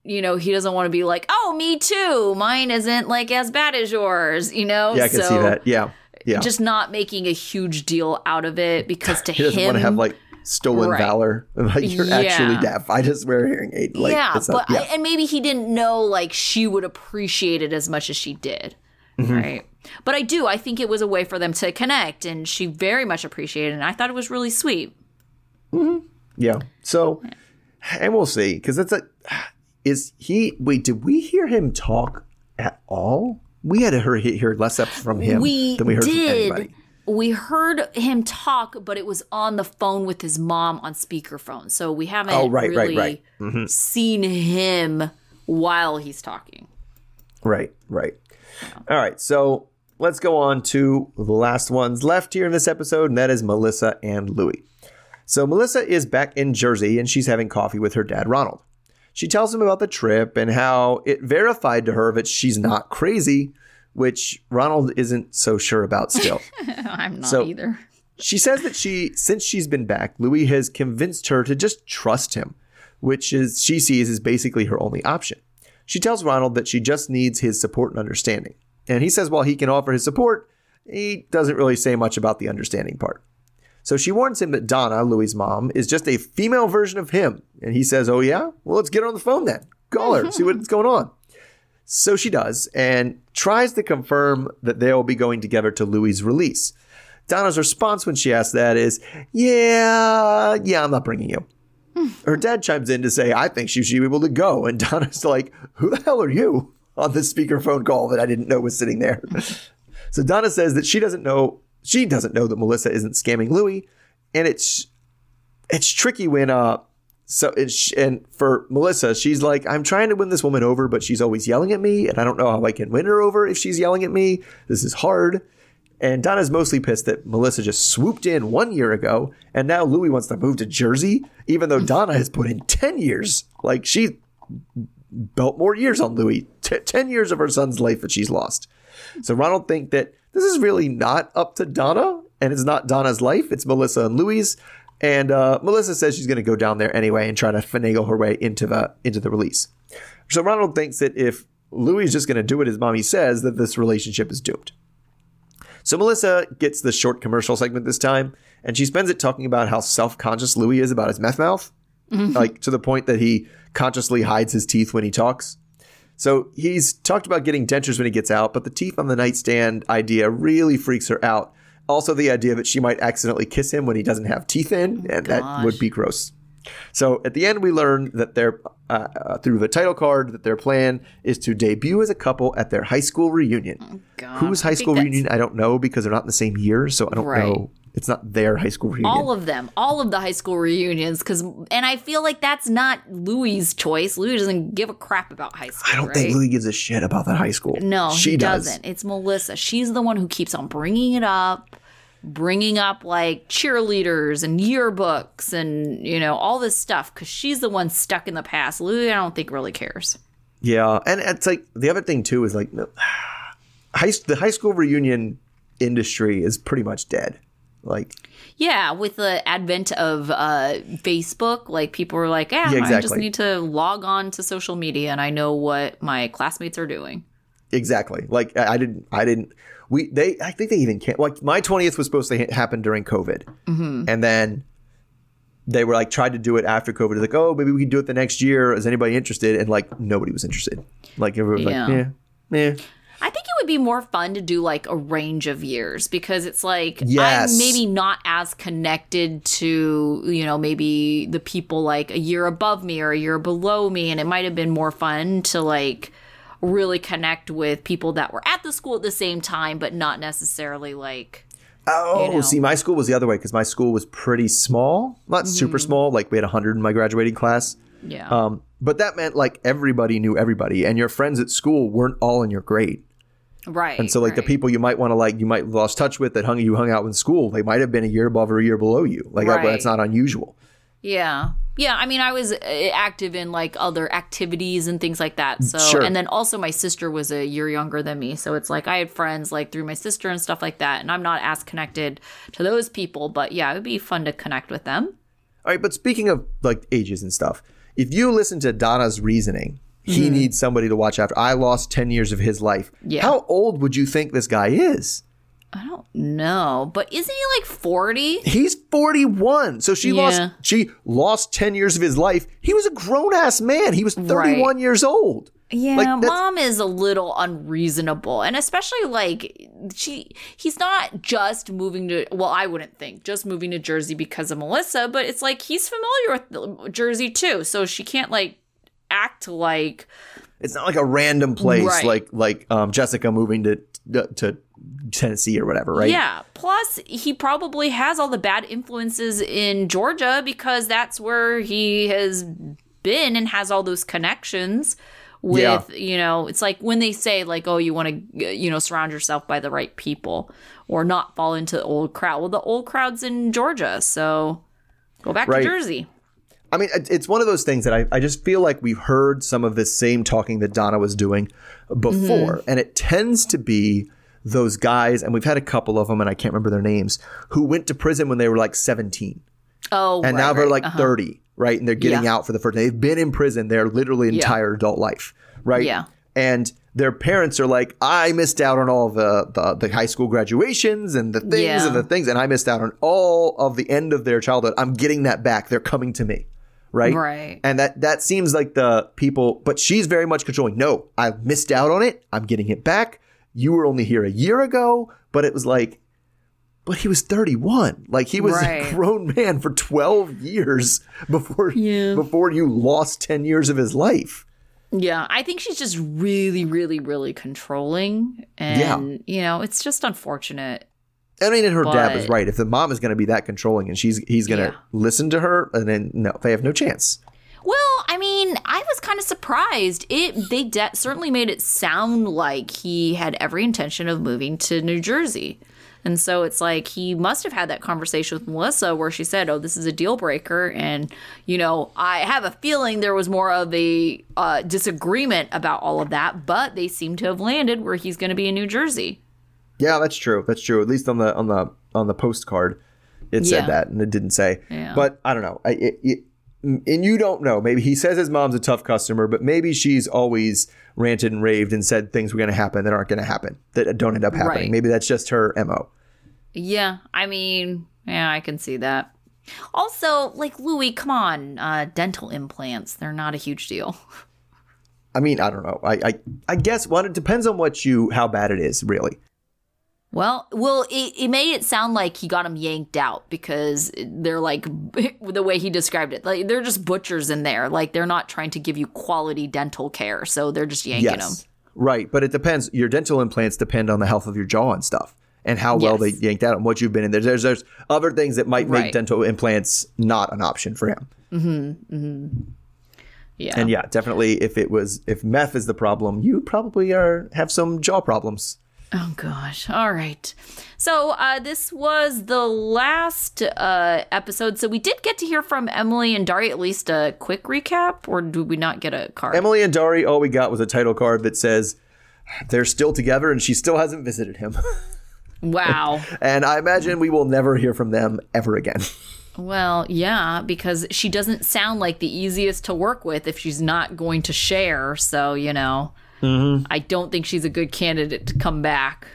you know he doesn't want to be like, "Oh, me too. Mine isn't like as bad as yours," you know? yeah, I can see that. Yeah, yeah. Just not making a huge deal out of it because to he doesn't him want to have like stolen Right. valor. Like you're actually deaf. I just wear a hearing aid. Like, yeah, not- but I, and maybe he didn't know like she would appreciate it as much as she did, Mm-hmm. right? But I do. I think it was a way for them to connect, and she very much appreciated it. And I thought it was really sweet. Yeah. So, and we'll see because that's a. Is he? Wait, did we hear him talk at all? We had to hear, hear less up from him we than we heard from anybody. We heard him talk, but it was on the phone with his mom on speakerphone, so we haven't Oh, right, right, really right. Mm-hmm. seen him while he's talking. Right, right. All right, so let's go on to the last ones left here in this episode, and that is Melissa and Louis. So Melissa is back in Jersey and she's having coffee with her dad, Ronald. She tells him about the trip and how it verified to her that she's not crazy, which Ronald isn't so sure about still. I'm not So- either. She says that she, since she's been back, Louis has convinced her to just trust him, which is she sees as basically her only option. She tells Ronald that she just needs his support and understanding. And he says while he can offer his support, he doesn't really say much about the understanding part. So she warns him that Donna, Louis' mom, is just a female version of him. And he says, Oh, yeah? Well, let's get her on the phone then. Call her, see what's going on. So she does and tries to confirm that they'll be going together to Louis' release. Donna's response when she asks that is, Yeah, yeah, I'm not bringing you. Her dad chimes in to say, I think she should be able to go. And Donna's like, Who the hell are you? on this speakerphone call that I didn't know was sitting there. so Donna says that she doesn't know she doesn't know that Melissa isn't scamming Louis. And it's it's tricky when uh so it's and for Melissa, she's like, I'm trying to win this woman over, but she's always yelling at me, and I don't know how I can win her over if she's yelling at me. This is hard. And Donna's mostly pissed that Melissa just swooped in one year ago, and now Louis wants to move to Jersey, even though Donna has put in 10 years. Like, she built more years on Louis, T- 10 years of her son's life that she's lost. So Ronald think that this is really not up to Donna, and it's not Donna's life, it's Melissa and Louis. And uh, Melissa says she's going to go down there anyway and try to finagle her way into the into the release. So Ronald thinks that if Louis is just going to do what his mommy says, that this relationship is doomed. So Melissa gets the short commercial segment this time, and she spends it talking about how self-conscious Louis is about his meth mouth, like to the point that he consciously hides his teeth when he talks. So he's talked about getting dentures when he gets out, but the teeth on the nightstand idea really freaks her out. Also, the idea that she might accidentally kiss him when he doesn't have teeth in, and that would be gross. So at the end, we learn that they're uh, uh, through the title card that their plan is to debut as a couple at their high school reunion. God, Whose high school reunion? I don't know because they're not in the same year, so I don't Right. know. It's not their high school reunion. All of them, all of the high school reunions, because, and I feel like that's not Louis' choice. Louis doesn't give a crap about high school. I don't right? think Louis gives a shit about that high school. No, she he does. doesn't. It's Melissa. She's the one who keeps on bringing it up, bringing up like cheerleaders and yearbooks and you know all this stuff because she's the one stuck in the past. Louis, I don't think really cares. Yeah, and it's like the other thing too is like no, high the high school reunion industry is pretty much dead. Like Yeah, with the advent of uh, Facebook, like people were like, "Yeah, Yeah, I just need to log on to social media and I know what my classmates are doing." exactly. Like I, I didn't I didn't we they I think they even can't like my twentieth was supposed to ha- happen during COVID, Mm-hmm. and then they were like tried to do it after COVID. Like oh maybe we can do it the next year. Is anybody interested? And like nobody was interested. Like everyone was Yeah. like yeah yeah. I think it would be more fun to do like a range of years because it's like Yes. I'm maybe not as connected to, you know, maybe the people like a year above me or a year below me. And it might have been more fun to like really connect with people that were at the school at the same time, but not necessarily like, Oh, you know. see, my school was the other way because my school was pretty small, not Mm-hmm. super small. Like we had 100 in my graduating class. yeah. Um, but that meant like everybody knew everybody, and your friends at school weren't all in your grade. Right. And so, like the people you might want to like, you might lost touch with that hung you hung out in school, they might have been a year above or a year below you. Like Right. that's not unusual. Yeah. Yeah, I mean, I was uh, active in like other activities and things like that. So, Sure. and then also my sister was a year younger than me. So it's like I had friends like through my sister and stuff like that. And I'm not as connected to those people, but yeah, it would be fun to connect with them. All right, but speaking of like ages and stuff, if you listen to Donna's reasoning, he mm-hmm. needs somebody to watch after. I lost 10 years of his life. Yeah. How old would you think this guy is? I don't know, but isn't he like 40? He's 41. So she Yeah. lost she lost 10 years of his life. He was a grown ass man. He was 31 years old. Yeah, Like, mom is a little unreasonable. And especially like she he's not just moving to well, I wouldn't think just moving to Jersey because of Melissa, but it's like he's familiar with Jersey too. So she can't like act like It's not like a random place Right. like like um, Jessica moving to to Tennessee or whatever, right? Yeah. Plus, he probably has all the bad influences in Georgia because that's where he has been and has all those connections with, Yeah. you know, it's like when they say, like, oh, you want to, you know, surround yourself by the right people or not fall into the old crowd. Well, the old crowd's in Georgia. So, Go back Right. to Jersey. I mean, it's one of those things that I, I just feel like we've heard some of this same talking that Donna was doing before. And it tends to be those guys, and we've had a couple of them, and I can't remember their names, who went to prison when they were like 17. Oh, And right, now they're right. like Uh-huh. 30, right? And they're getting Yeah. out for the first time. They've been in prison their literally entire adult life, right? Yeah. And their parents are like, I missed out on all the, the, the high school graduations and the things Yeah. and the things, and I missed out on all of the end of their childhood. I'm getting that back. They're coming to me. Right. Right. And that that seems like the people, but she's very much controlling. No, I missed out on it. I'm getting it back. You were only here a year ago, but it was like, but he was 31. Like he was Right. a grown man for 12 years before Yeah. before you lost 10 years of his life. Yeah, I think she's just really, really, really controlling, and you know, it's just unfortunate. I mean, and her dad was right. If the mom is going to be that controlling and she's he's going to Yeah. listen to her, and then no, they have no chance. Well, I mean, I was kind of surprised. It they de- certainly made it sound like he had every intention of moving to New Jersey. And so it's like he must have had that conversation with Melissa where she said, "Oh, this is a deal breaker." And you know, I have a feeling there was more of a uh, disagreement about all of that, but they seem to have landed where he's going to be in New Jersey. Yeah, that's true. That's true. At least on the on the on the postcard, it Yeah. said that, and it didn't say. Yeah. But I don't know. I, it, it, and you don't know. Maybe he says his mom's a tough customer, but maybe she's always ranted and raved and said things were going to happen that aren't going to happen, that don't end up happening. Right. Maybe that's just her mo. Yeah, I mean, yeah, I can see that. Also, like Louis, come on, uh, dental implants—they're not a huge deal. I mean, I don't know. I I, I guess well, it depends on what you how bad it is, really. Well, well, it, it made it sound like he got him yanked out because they're like the way he described it. Like they're just butchers in there. Like they're not trying to give you quality dental care, so they're just yanking yes. him. Right, but it depends. Your dental implants depend on the health of your jaw and stuff, and how well Yes. they yanked out and what you've been in. There's there's, there's other things that might make Right. dental implants not an option for him. Mhm. Mhm. Yeah. And yeah, definitely, if it was if meth is the problem, you probably are have some jaw problems. Oh gosh. All right. So uh, this was the last uh, episode. So we did get to hear from Emily and Dari. At least a quick recap, or do we not get a card? Emily and Dari, all we got was a title card that says they're still together, and she still hasn't visited him. wow. and I imagine we will never hear from them ever again. Well, yeah, because she doesn't sound like the easiest to work with if she's not going to share. So, you know, I don't think she's a good candidate to come back.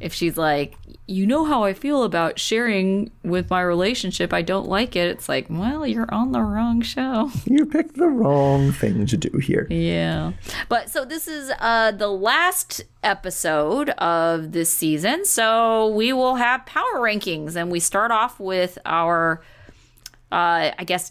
If she's like, you know how I feel about sharing with my relationship, I don't like it. It's like, well, you're on the wrong show. you picked the wrong thing to do here. Yeah. But so this is uh the last episode of this season. So we will have power rankings and we start off with our uh I guess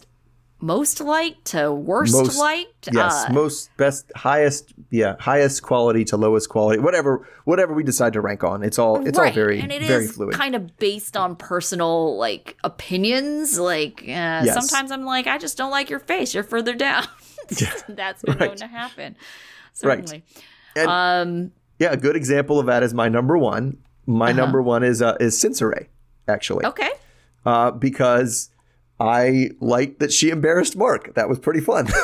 most liked to worst Most- liked. Yes, Uh, most best, highest, yeah, highest quality to lowest quality, whatever, whatever we decide to rank on. It's all, it's all very, and it very is fluid. kind of based on personal like opinions. Like uh, Yes. sometimes I'm like, I just don't like your face. You're further down. That's been known to happen. Right. And- um yeah, a good example of that is my number one. My number one is uh, is Cincere, actually, Uh-huh. okay. uh, because I liked that she embarrassed Mark. That was pretty fun.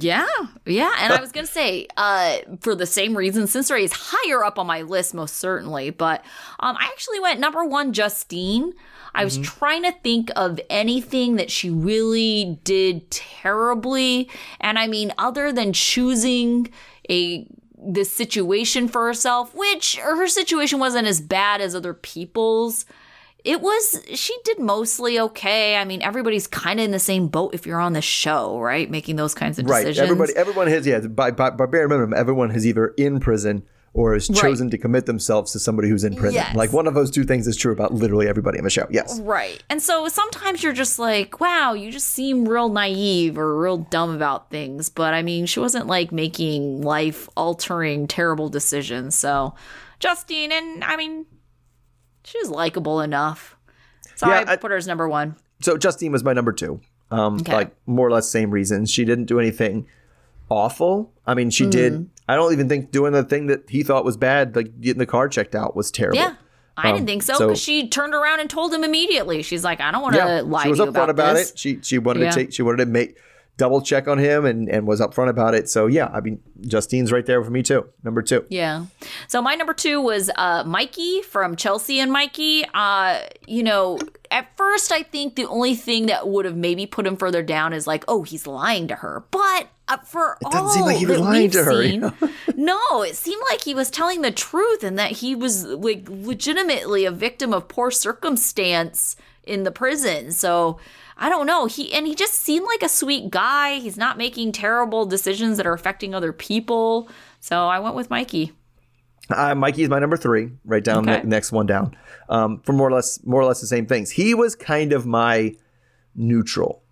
Yeah, yeah, and I was gonna say, uh, for the same reason, Cincere is higher up on my list, most certainly. But um, I actually went number one, Justine. I was trying to think of anything that she really did terribly, and I mean, other than choosing a this situation for herself, which her situation wasn't as bad as other people's it was she did mostly okay i mean everybody's kind of in the same boat if you're on the show right making those kinds of decisions. right. decisions Everybody, everyone has yeah. By, by by bare minimum, everyone has either in prison or has chosen to commit themselves to somebody who's in prison. Yes. Like one of those two things is true about literally everybody on the show. Yes. right and so sometimes you're just like wow you just seem real naive or real dumb about things but i mean she wasn't like making life altering terrible decisions so justine and i mean she was likable enough so Yeah, i I- put her as number one So Justine was my number two. Um, Okay. like more or less same reasons. She didn't do anything awful. I mean, she did. I don't even think doing the thing that he thought was bad, like getting the car checked out, was terrible. Yeah. I Um, didn't think so so- because she turned around and told him immediately. She's like, I don't want to Yeah, lie she was to you upfront about, about, it. She she wanted Yeah. to take she wanted to make double check on him and and was upfront about it. So yeah, I mean Justine's right there for me too. Number two. Yeah. So my number two was uh, Mikey from Chelsea and Mikey. Uh, you know, at first I think the only thing that would have maybe put him further down is like, oh, he's lying to her. But uh, for doesn't all seem like he was lying to her, you seen- know? no, it seemed like he was telling the truth and that he was like legitimately a victim of poor circumstance in the prison. So I don't know. He and he just seemed like a sweet guy. He's not making terrible decisions that are affecting other people. So I went with Mikey. Uh, Mikey is my number three, right down Okay. the next one down. Um, for more or less more or less the same things. He was kind of my neutral.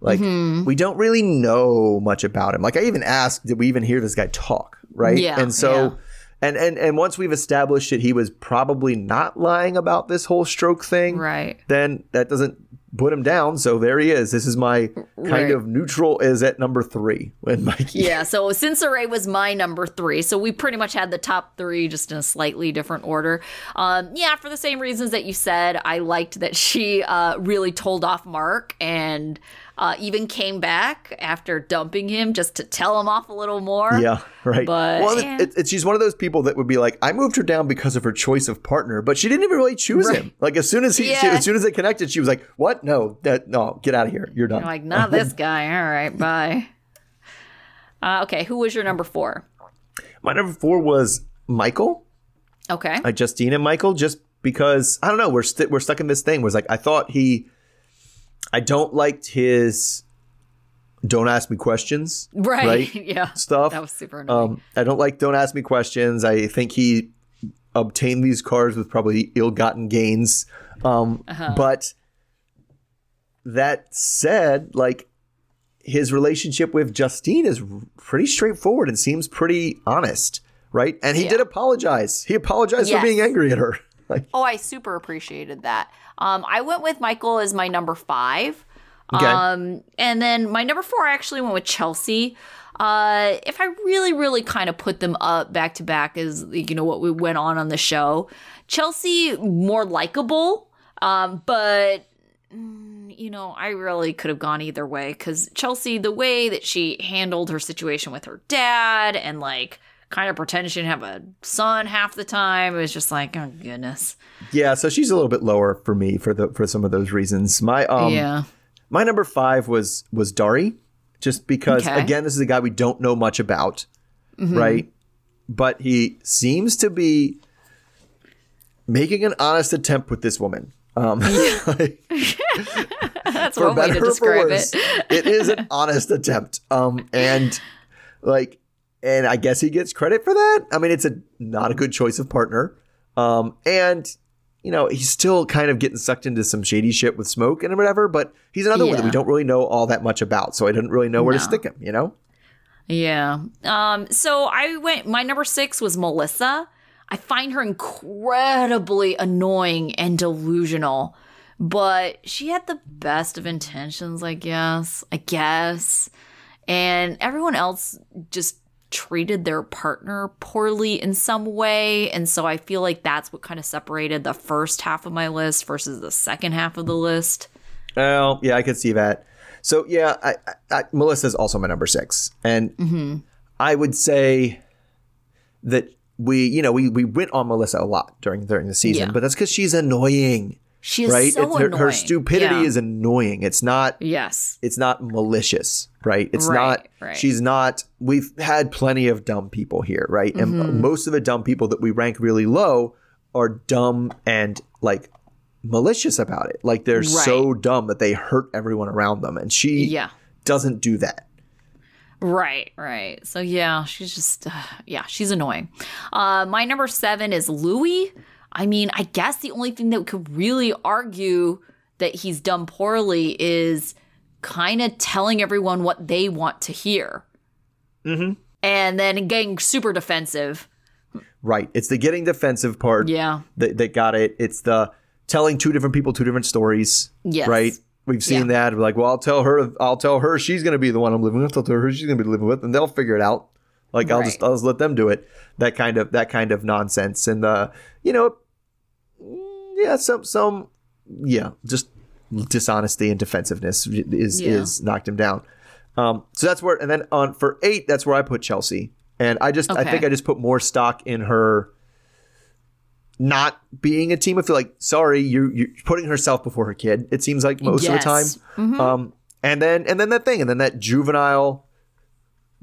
Like Mm-hmm. we don't really know much about him. Like I even asked, did we even hear this guy talk? Right. Yeah, And so yeah. and and and once we've established that he was probably not lying about this whole stroke thing, Right. then that doesn't put him down. So there he is. This is my kind Right. of neutral is at number three when Mikey. Yeah, so Cincere was my number three. So we pretty much had the top three just in a slightly different order. Um, yeah, for the same reasons that you said, I liked that she uh, really told off Mark and uh, even came back after dumping him just to tell him off a little more. Yeah, right. But, well, yeah. it, it, she's one of those people that would be like, I moved her down because of her choice of partner, but she didn't even really choose Right. him. Like as soon as he, she- as soon as they connected, she was like, "What? No, that no, get out of here. You're done." You're like, not this guy. All right, bye. Uh, okay, who was your number four? My number four was Michael. Okay. uh, Justine and Michael, just because I don't know, we're st- we're stuck in this thing. Where it's like I thought he, I don't liked his, don't ask me questions, right. right? yeah. Stuff. That was super annoying. Um, I don't like don't ask me questions. I think he obtained these cars with probably ill-gotten gains. Um, Uh-huh. But that said, like his relationship with Justine is pretty straightforward and seems pretty honest, right? And he Yeah. did apologize. He apologized Yes. for being angry at her. Like, Oh, I super appreciated that. Um, I went with Michael as my number five. Okay. Um, and then my number four, I actually went with Chelsea. Uh, if I really, really kind of put them up back to back as you know what we went on on the show, Chelsea more likable, um, but mm, you know I really could have gone either way because Chelsea, the way that she handled her situation with her dad and like kind of pretended she didn't have a son half the time, it was just like oh goodness, yeah, so she's a little bit lower for me for the for some of those reasons. My um, yeah. My number five was was Dari, just because Okay. again, this is a guy we don't know much about, Mm-hmm. right? But he seems to be making an honest attempt with this woman. Um, like, That's for one way to better or for describe worse, it. it is an honest attempt. Um, and like, and I guess he gets credit for that. I mean, it's a not a good choice of partner. Um, and you know, he's still kind of getting sucked into some shady shit with smoke and whatever. But he's another one that we don't really know all that much about, so I didn't really know where to stick him. You know? Yeah. Um, so I went my number six was Melissa. I find her incredibly annoying and delusional, but she had the best of intentions, I guess. I guess. And everyone else just treated their partner poorly in some way. And so I feel like that's what kind of separated the first half of my list versus the second half of the list. Well, yeah, I could see that. So yeah, I, I, Melissa's also my number six, and mm-hmm. I would say that we, you know, we we went on Melissa a lot during during the season, Yeah. but that's because she's annoying, She is right? so It's- her, annoying. her stupidity Yeah. is annoying. It's not Yes. it's not malicious, right? It's Right, not. right. She's not. We've had plenty of dumb people here, right? And Mm-hmm. most of the dumb people that we rank really low are dumb and like malicious about it. Like they're so dumb that they hurt everyone around them, and she Yeah. doesn't do that. Right, right. So yeah, she's just uh, yeah, she's annoying. Uh my number 7 is Louis. I mean, I guess the only thing that could really argue that he's done poorly is kind of telling everyone what they want to hear. Mhm. And then getting super defensive. Right. It's the getting defensive part Yeah. that, that got it. It's the telling two different people two different stories. Yes. Right. We've seen that. We're like, well, I'll tell her. I'll tell her she's going to be the one I'm living with. I'll tell her she's going to be living with, and they'll figure it out. Like I'll just I'll just let them do it. That kind of that kind of nonsense, and uh, you know, yeah, some some yeah, just dishonesty and defensiveness is Yeah. is knocked him down. Um, so that's where, and then on for eight, that's where I put Chelsea, and I just I think I just put more stock in her not being a team. I feel like sorry, you you're putting herself before her kid. It seems like most Yes. of the time. Um, and then and then that thing, and then that juvenile.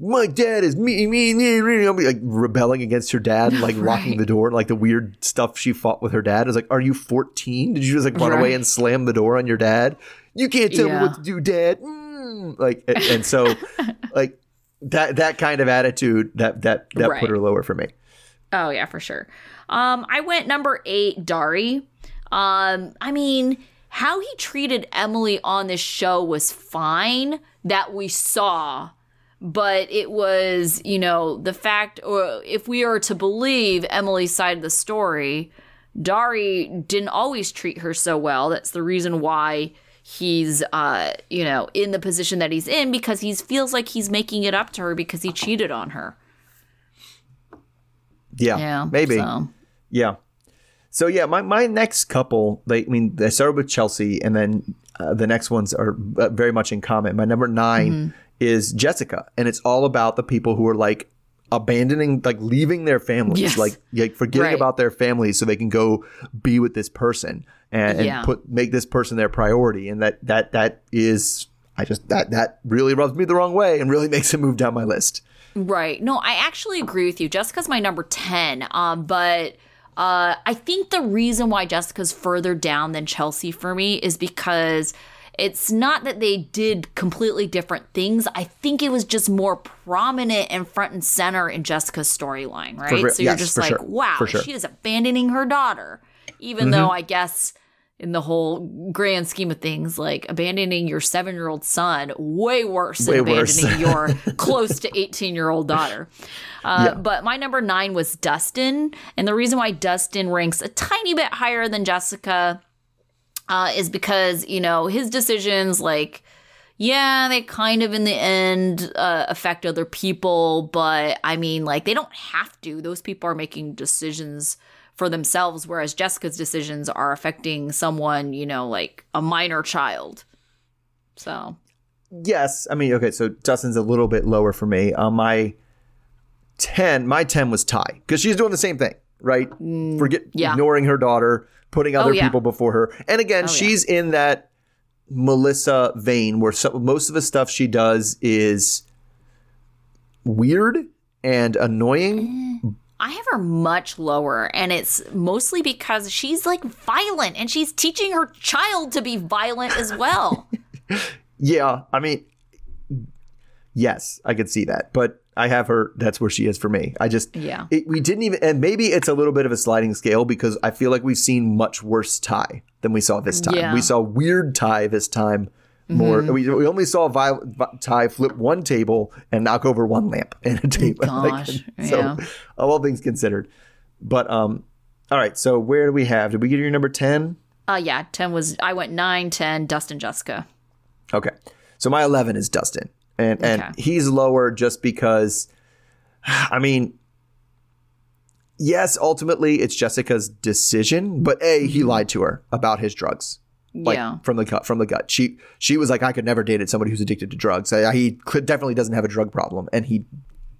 My dad is me, me, me, me. Like rebelling against her dad, like locking the door, and like the weird stuff she fought with her dad. I was like, "Are you 14? Did you just like run away and slam the door on your dad? You can't tell me what to do, dad." Mm. Like, and, and so, like that that kind of attitude that that that Right. put her lower for me. Oh yeah, for sure. Um, I went number eight, Dari. Um, I mean, how he treated Emily on this show was fine that we saw, but it was, you know, the fact, or if we are to believe Emily's side of the story, Dari didn't always treat her so well. That's the reason why he's uh you know in the position that he's in because he feels like he's making it up to her because he cheated on her Yeah, yeah maybe. so. Yeah. So yeah, my, my next couple, they, I mean, they started with Chelsea, and then uh, the next ones are uh, very much in common. My number 9 Mm-hmm. Is Jessica, and it's all about the people who are like abandoning, like leaving their families, Yes. like like forgetting Right. about their families so they can go be with this person and, and Yeah. put make this person their priority, and that that that is. I just that that really rubs me the wrong way and really makes it move down my list. Right. No, I actually agree with you. Jessica's my number 10. Um, but uh, I think the reason why Jessica's further down than Chelsea for me is because it's not that they did completely different things. I think it was just more prominent and front and center in Jessica's storyline, right? real- so you're yes, just like, sure. wow, sure. she is abandoning her daughter. Even Mm-hmm. though I guess in the whole grand scheme of things, like abandoning your seven year old son, way worse than Way worse. abandoning your close to 18 year old daughter. Uh, But my number nine was Dustin. And the reason why Dustin ranks a tiny bit higher than Jessica uh, is because, you know, his decisions, like, yeah, they kind of in the end uh, affect other people, but I mean, like, they don't have to. Those people are making decisions for themselves, whereas Jessica's decisions are affecting someone, you know, like a minor child. So, Yes, I mean, okay, so Dustin's a little bit lower for me. Uh, my ten, my ten was Ty because she's doing the same thing, right? Forget Mm, yeah. ignoring her daughter, putting other oh, yeah. people before her, and again, oh, yeah. she's in that Melissa vein where some, most of the stuff she does is weird and annoying. Eh, I have her much lower, and it's mostly because she's like violent and she's teaching her child to be violent as well. Yeah, I mean, yes, I could see that, but I have her. That's where she is for me. I just, Yeah. it, we didn't even, and maybe it's a little bit of a sliding scale because I feel like we've seen much worse Ty than we saw this time. Yeah. We saw weird Ty this time. More, Mm-hmm. we, we only saw Vi- Vi- Ty flip one table and knock over one lamp in a table. Gosh, so, yeah. all things considered, but um, all right. So where do we have? Did we get your number ten? Uh, yeah, 10 was, I went 9, 10, Dustin, Jessica. Okay. So my 11 is Dustin. And and Okay. he's lower just because I mean yes, ultimately it's Jessica's decision, but A, he mm-hmm. lied to her about his drugs. Like yeah. from the gut from the gut. She she was like I could never date somebody who's addicted to drugs. He definitely doesn't have a drug problem and he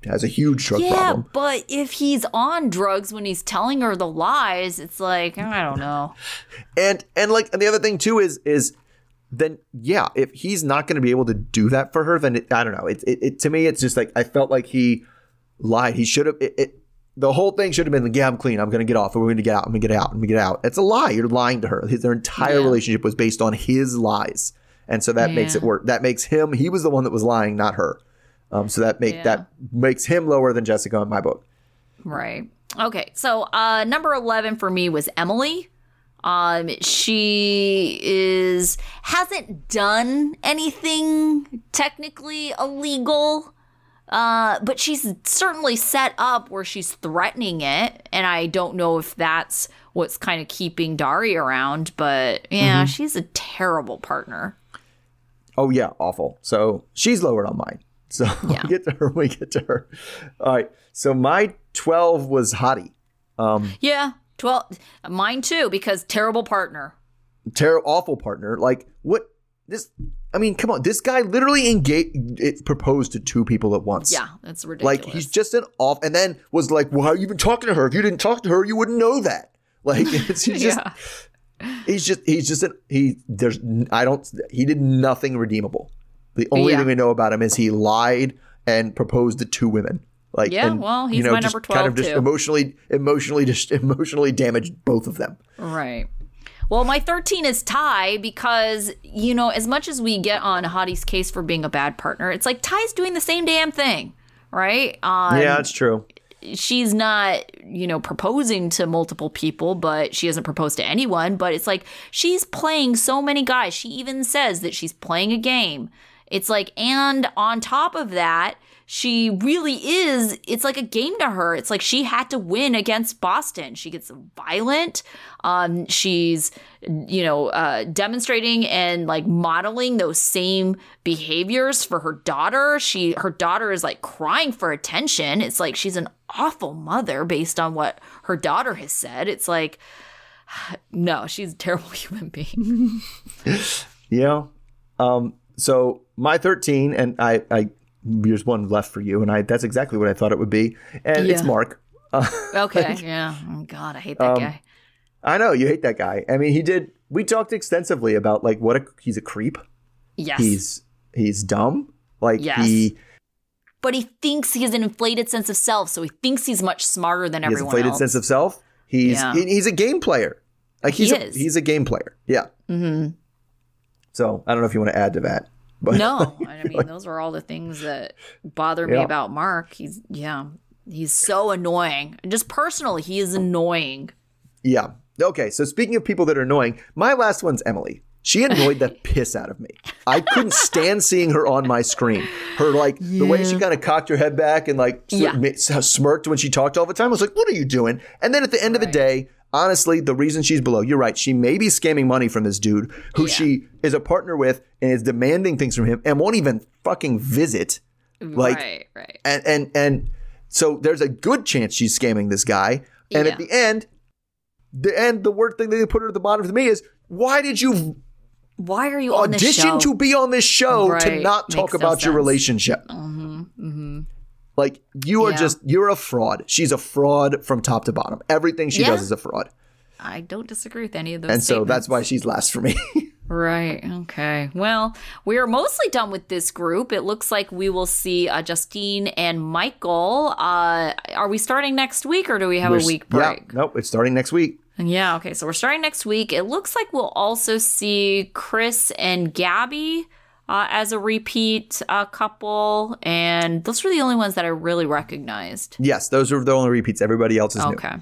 has a huge drug Yeah, problem. but if he's on drugs when he's telling her the lies, it's like, I don't know. And and like and the other thing too is is then yeah, if he's not going to be able to do that for her, then it, I don't know. It, it, it to me, it's just like I felt like he lied. He should have. It, the whole thing should have been like, yeah, I'm clean. I'm going to get off. We're going to get out. I'm going to get out. I'm going to get out. It's a lie. You're lying to her. His, their entire Yeah. relationship was based on his lies, and so that makes it work. That makes him. He was the one that was lying, not her. Um, so that make Yeah. that makes him lower than Jessica in my book. Right. Okay. So uh number 11 for me was Emily. Um she is hasn't done anything technically illegal. Uh but she's certainly set up where she's threatening it and I don't know if that's what's kind of keeping Dari around, but yeah, she's a terrible partner. Oh yeah, awful. So she's lowered on mine. So Yeah. we get to her. We get to her. All right. So my twelve was Hottie. Um, Yeah, 12 mine too because terrible partner. Terrible, awful partner. Like what? This. I mean, come on. This guy literally engaged, it proposed to two people at once. Yeah, that's ridiculous. Like he's just an off, and then was like, "Well, how are you even talking to her? If you didn't talk to her, you wouldn't know that." Like it's he's just, yeah. he's just, he's just an he. There's, I don't. He did nothing redeemable. The only Yeah. thing we know about him is he lied and proposed to two women. Like, Yeah, and, well, he's you know, my number kind of just too. emotionally, emotionally, just emotionally damaged both of them. Right. Well, my 13 is Ty because, you know, as much as we get on Hottie's case for being a bad partner, it's like Ty's doing the same damn thing, right? Um, yeah, it's true. she's not, you know, proposing to multiple people, but she hasn't proposed to anyone. But it's like she's playing so many guys. She even says that she's playing a game. It's like, and on top of that, she really is, it's like a game to her. It's like she had to win against Boston. She gets violent. Um, she's, you know, uh, demonstrating and like modeling those same behaviors for her daughter. She, her daughter is like crying for attention. It's like she's an awful mother based on what her daughter has said. It's like, no, she's a terrible human being. Yeah. Um, so my 13, and I, I, there's one left for you, and I, that's exactly what I thought it would be. And it's Mark. Uh, Okay. yeah. Oh, God, I hate that guy. I know you hate that guy. I mean, he did, we talked extensively about like what a, he's a creep. Yes. He's, he's dumb. Like Yes. he, but he thinks he has an inflated sense of self, so he thinks he's much smarter than everyone inflated else. sense of self. He's, Yeah. he- he's a game player. Like he's He a, is. he's a game player. Yeah. Mm-hmm. So I don't know if you want to add to that, but No, I mean those are all the things that bother me about Mark. He's yeah, he's so annoying. And just personally, he is annoying. Yeah. Okay. So speaking of people that are annoying, my last one's Emily. She annoyed the piss out of me. I couldn't stand seeing her on my screen. Her like the way she kind of cocked her head back and like Yeah. smirked when she talked all the time. I was like, "What are you doing?" And then at the end of the day, honestly, the reason she's below, you're right. She may be scamming money from this dude who Yeah. she is a partner with and is demanding things from him and won't even fucking visit. Like right, right. and and and so there's a good chance she's scamming this guy. And Yeah. at the end, the end, the word thing that they put her at the bottom to me is, why did you Why are you on this show? audition to be on this show to not talk Makes no about your sense. relationship? hmm hmm Like you are Yeah. just you're a fraud. She's a fraud from top to bottom. Everything she Yeah. does is a fraud. I don't disagree with any of those. And so that's why she's last for me. Right. Okay. Well, we are mostly done with this group. It looks like we will see uh, Justine and Michael. Uh, are we starting next week or do we have We're a week Yeah, break? nope, it's starting next week. Yeah. Okay. So we're starting next week. It looks like we'll also see Chris and Gabby uh, as a repeat uh, couple, and those were the only ones that I really recognized. Yes, those are the only repeats. Everybody else is new. Okay.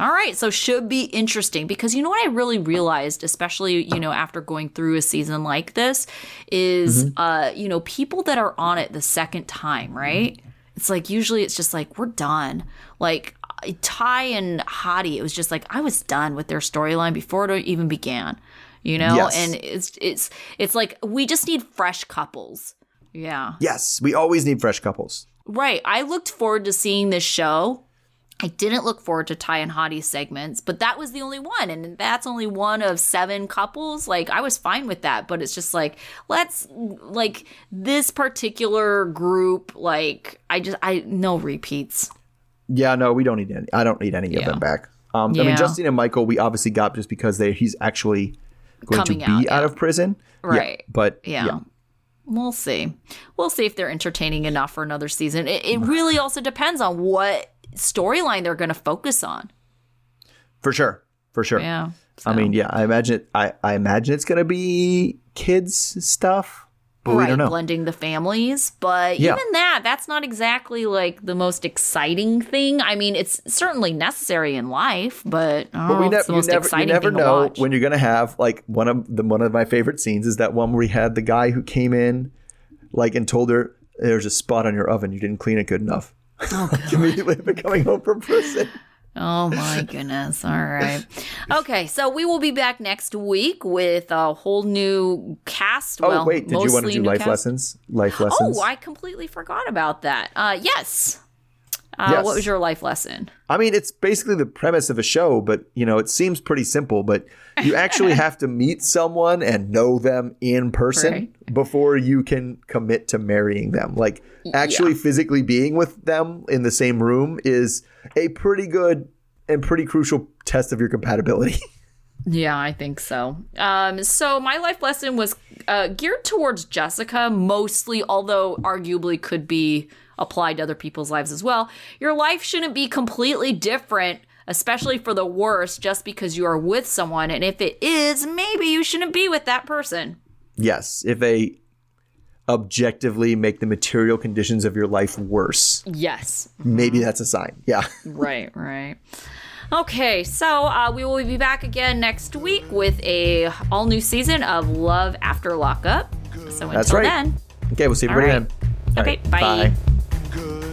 All right, so should be interesting because you know what I really realized, especially you know after going through a season like this, is Mm-hmm. uh you know people that are on it the second time, right? It's like usually it's just like we're done. Like Ty and Hottie, it was just like I was done with their storyline before it even began, you know. Yes. And it's it's it's like we just need fresh couples. Yeah. Yes, we always need fresh couples. Right. I looked forward to seeing this show. I didn't look forward to Ty and Hottie's segments, but that was the only one. And that's only one of seven couples. Like, I was fine with that. But it's just like, let's, like, this particular group, like, I just, I, no repeats. Yeah, no, we don't need any. I don't need any of them back. Um, I mean, Justin and Michael, we obviously got just because they he's actually going Coming to out, be out yeah. of prison. Yeah, Right. but Yeah. yeah. We'll see. We'll see if they're entertaining enough for another season. It, it really also depends on what storyline they're going to focus on. for sure, for sure. Yeah. I mean, yeah, I imagine it. I, I imagine it's gonna be kids stuff, but we right, don't know. blending the families. But Yeah. even that, that's not exactly like the most exciting thing. I mean, it's certainly necessary in life, but don't But oh, we never, it's the most never, you never thing to know watch. when you're gonna have like one of the one of my favorite scenes is that one where we had the guy who came in, like, and told her there's a spot on your oven, you didn't clean it good enough. Oh, Immediately after coming home from prison. Oh my goodness. All right. Okay, so we will be back next week with a whole new cast. Oh well, wait, did you want to mostly do new life cast. lessons? Life lessons. Oh, I completely forgot about that. Uh, yes. Uh, Yes. What was your life lesson? I mean, it's basically the premise of a show, but you know, it seems pretty simple. But you actually have to meet someone and know them in person Right. before you can commit to marrying them. Like actually physically being with them in the same room is a pretty good and pretty crucial test of your compatibility. Yeah, I think so. Um, so my life lesson was uh, geared towards Jessica mostly, although arguably could be applied to other people's lives as well. Your life shouldn't be completely different, especially for the worse, just because you are with someone. And if it is, maybe you shouldn't be with that person. yes, if they objectively make the material conditions of your life worse, Yes. maybe that's a sign. Yeah. Right, right. Okay, so uh, we will be back again next week with a all new season of Love After Lockup. So until That's right. then, Okay, we'll see everybody right. then. All Okay, right, bye. bye good.